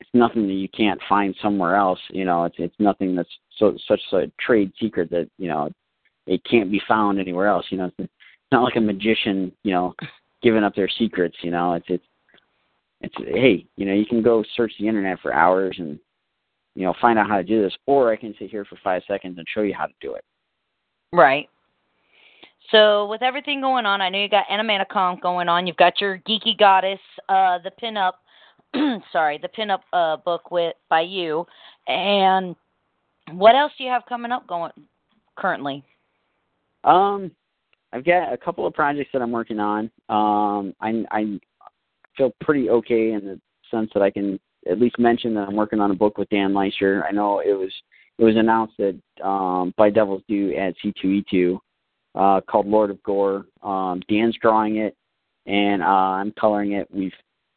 it's nothing that you can't find somewhere else you know it's it's nothing that's so such a trade secret that you know it can't be found anywhere else you know it's not like a magician you know giving up their secrets you know it's it's it's hey you know you can go search the internet for hours and you know find out how to do this or i can sit here for five seconds and show you how to do it. Right so with everything going on, I know you got Animaticon going on. You've got your Geeky Goddess, uh, the pinup, sorry, the pinup uh, book with by you, and what else do you have coming up going currently? Um, I've got a couple of projects that I'm working on. Um, I I feel pretty okay in the sense that I can at least mention that I'm working on a book with Dan Leisher. I know it was it was announced that um, by Devil's Due at C2E2 uh, called Lord of Gore. Um, Dan's drawing it, and uh, I'm coloring it. We've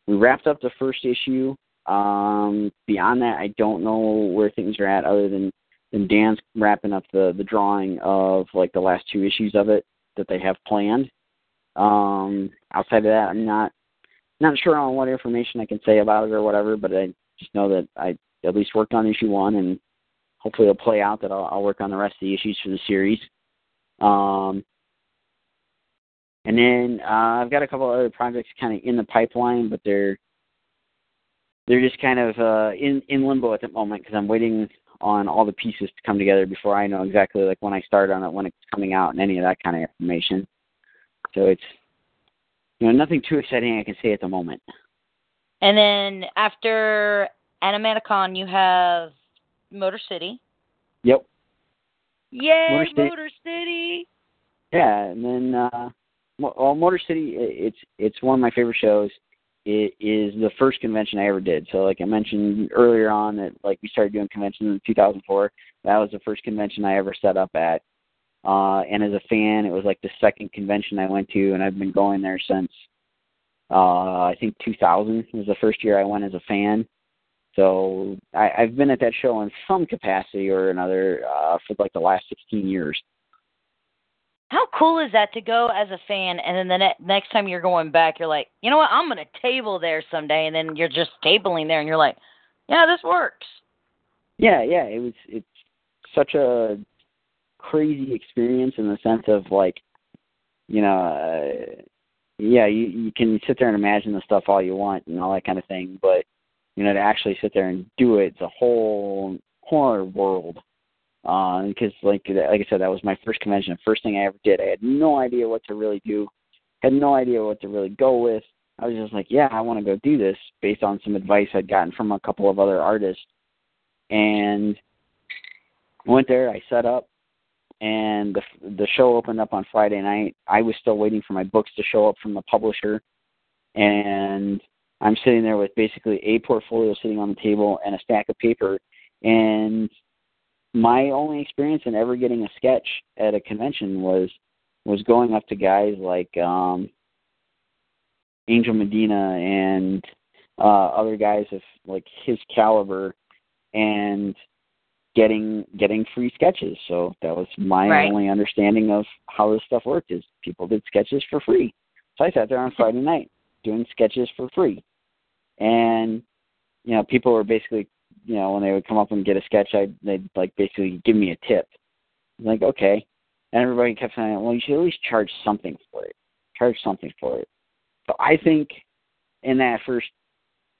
we wrapped up the first issue. Um, beyond that, I don't know where things are at, other than than Dan's wrapping up the the drawing of like the last two issues of it that they have planned. Um, outside of that, I'm not not sure on what information I can say about it or whatever, but I just know that I at least worked on issue one, and hopefully it'll play out that I'll, I'll work on the rest of the issues for the series. Um, and then uh, I've got a couple other projects kind of in the pipeline, but they're they're just kind of uh, in in limbo at the moment because I'm waiting on all the pieces to come together before I know exactly like when I start on it, when it's coming out, and any of that kind of information. So it's you know nothing too exciting I can say at the moment. And then after Animaticon, you have Motor City. Yep. Yay, Motor City. Motor City. Yeah, and then uh, well, Motor City, it's it's one of my favorite shows. It is the first convention I ever did. So, like I mentioned earlier on, that like we started doing conventions in 2004. That was the first convention I ever set up at. Uh, and as a fan, it was like the second convention I went to, and I've been going there since uh, I think 2000 was the first year I went as a fan. So I, I've been at that show in some capacity or another uh, for like the last 16 years. How cool is that to go as a fan, and then the ne- next time you're going back, you're like, you know what, I'm gonna table there someday, and then you're just tabling there, and you're like, yeah, this works. Yeah, yeah, it was. It's such a crazy experience in the sense of like, you know, uh, yeah, you you can sit there and imagine the stuff all you want and all that kind of thing, but you know, to actually sit there and do it, it's a whole whole world uh, because like like I said, that was my first convention, the first thing I ever did. I had no idea what to really do, had no idea what to really go with. I was just like, yeah, I want to go do this based on some advice I'd gotten from a couple of other artists, and went there. I set up, and the the show opened up on Friday night. I was still waiting for my books to show up from the publisher, and I'm sitting there with basically a portfolio sitting on the table and a stack of paper and my only experience in ever getting a sketch at a convention was was going up to guys like um Angel Medina and uh other guys of like his caliber and getting getting free sketches. So that was my Right. only understanding of how this stuff worked is people did sketches for free. So I sat there on Friday night doing sketches for free. And you know, people were basically you know, when they would come up and get a sketch I they'd like basically give me a tip. I'm like, okay. And everybody kept saying, Well you should at least charge something for it. Charge something for it. So I think in that first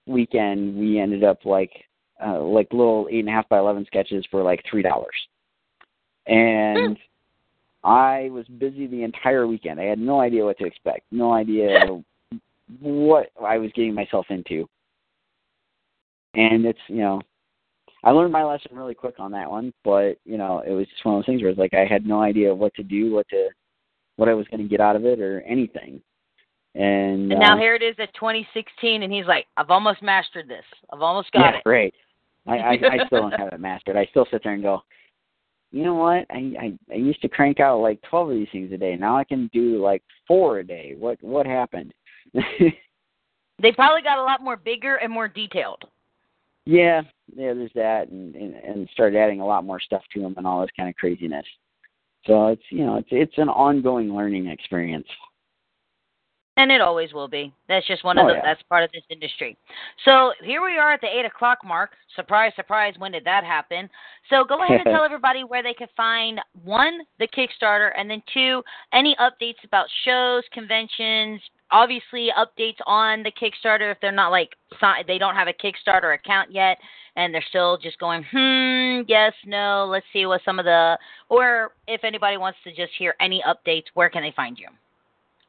weekend we ended up like uh, like little eight and a half by eleven sketches for like three dollars, and I was busy the entire weekend. I had no idea what to expect, no idea what I was getting myself into, and it's you know, I learned my lesson really quick on that one. But you know, it was just one of those things where it's like I had no idea what to do, what to, what I was going to get out of it, or anything. And, And now uh, here it is at 2016, and he's like, "I've almost mastered this. I've almost got yeah, it." Right. I, I I still don't have it mastered. I still sit there and go, you know what? I, I I used to crank out like twelve of these things a day. Now I can do like four a day. What what happened? They probably got a lot more bigger and more detailed. yeah, yeah. There's that, and, and and started adding a lot more stuff to them and all this kind of craziness. So it's you know it's it's an ongoing learning experience. And it always will be. That's just one of Oh, the. yeah. That's part of this industry. So here we are at the eight o'clock mark. Surprise, surprise. When did that happen? So go ahead and tell everybody where they can find one, the Kickstarter, and then two, any updates about shows, conventions. Obviously, updates on the Kickstarter if they're not like they don't have a Kickstarter account yet, and they're still just going, hmm, yes, no. Let's see what some of the, or if anybody wants to just hear any updates, where can they find you?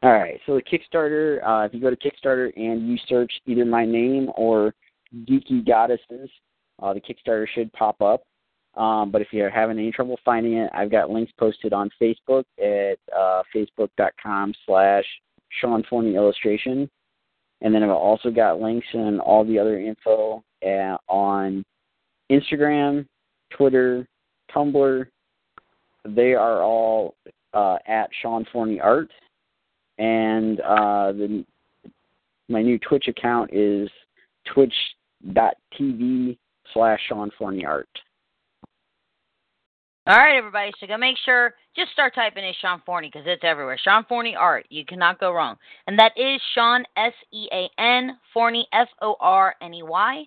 All right. So the Kickstarter, uh, if you go to Kickstarter and you search either my name or Geeky Goddesses, uh, the Kickstarter should pop up. Um, but if you're having any trouble finding it, I've got links posted on Facebook at uh, facebook.com slash Sean Forney Illustration. And then I've also got links and all the other info uh, on Instagram, Twitter, Tumblr. They are all uh, at Sean Forney Art and uh, the my new Twitch account is twitch.tv slash Sean Forney Art. All right, everybody. So go make sure, just start typing in Sean Forney because it's everywhere. Sean Forney Art. You cannot go wrong. And that is Sean, S E A N, Forney, F O R N E Y.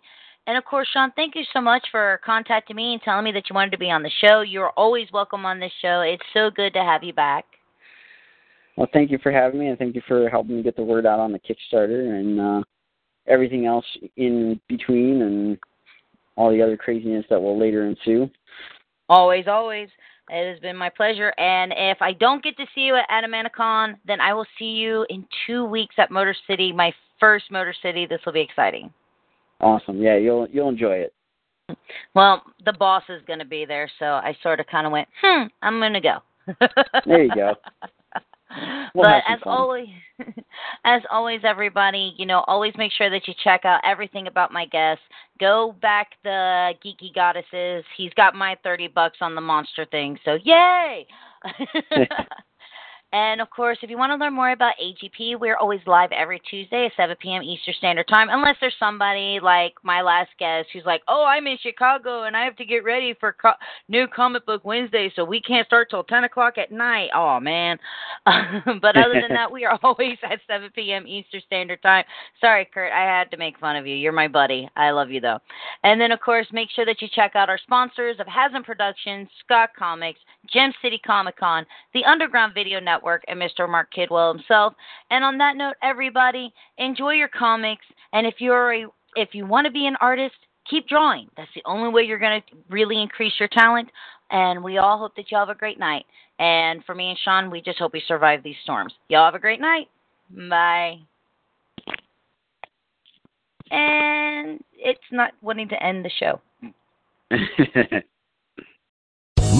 And of course, Sean, thank you so much for contacting me and telling me that you wanted to be on the show. You're always welcome on this show. It's so good to have you back. Well, thank you for having me, and thank you for helping me get the word out on the Kickstarter and uh, everything else in between, and all the other craziness that will later ensue. Always, always. It has been my pleasure. And if I don't get to see you at Animaticon, then I will see you in two weeks at Motor City, my first Motor City. This will be exciting. Awesome. Yeah, you'll you'll enjoy it. Well, the boss is going to be there, so I sort of kind of went, hmm, I'm going to go. There you go. We'll but as fun. always, as always, everybody, you know, always make sure that you check out everything about my guests. Go back the geeky goddesses. He's got my thirty bucks on the monster thing, so yay! And of course, if you want to learn more about AGP, we're always live every Tuesday at 7 p.m. Eastern Standard Time. Unless there's somebody like my last guest who's like, "Oh, I'm in Chicago and I have to get ready for co- new Comic Book Wednesday, so we can't start till 10 o'clock at night." Oh man! but other than that, we are always at 7 p.m. Eastern Standard Time. Sorry, Kurt, I had to make fun of you. You're my buddy. I love you though. And then, of course, make sure that you check out our sponsors of Hasm Productions, Scott Comics, Gem City Comic Con, the Underground Video Network, and Mr. Mark Kidwell himself. And on that note, everybody, enjoy your comics. And if you're a, if you want to be an artist, keep drawing. That's the only way you're going to really increase your talent. And we all hope that you have a great night. And for me and Sean, we just hope we survive these storms. Y'all have a great night. Bye. And it's not wanting to end the show.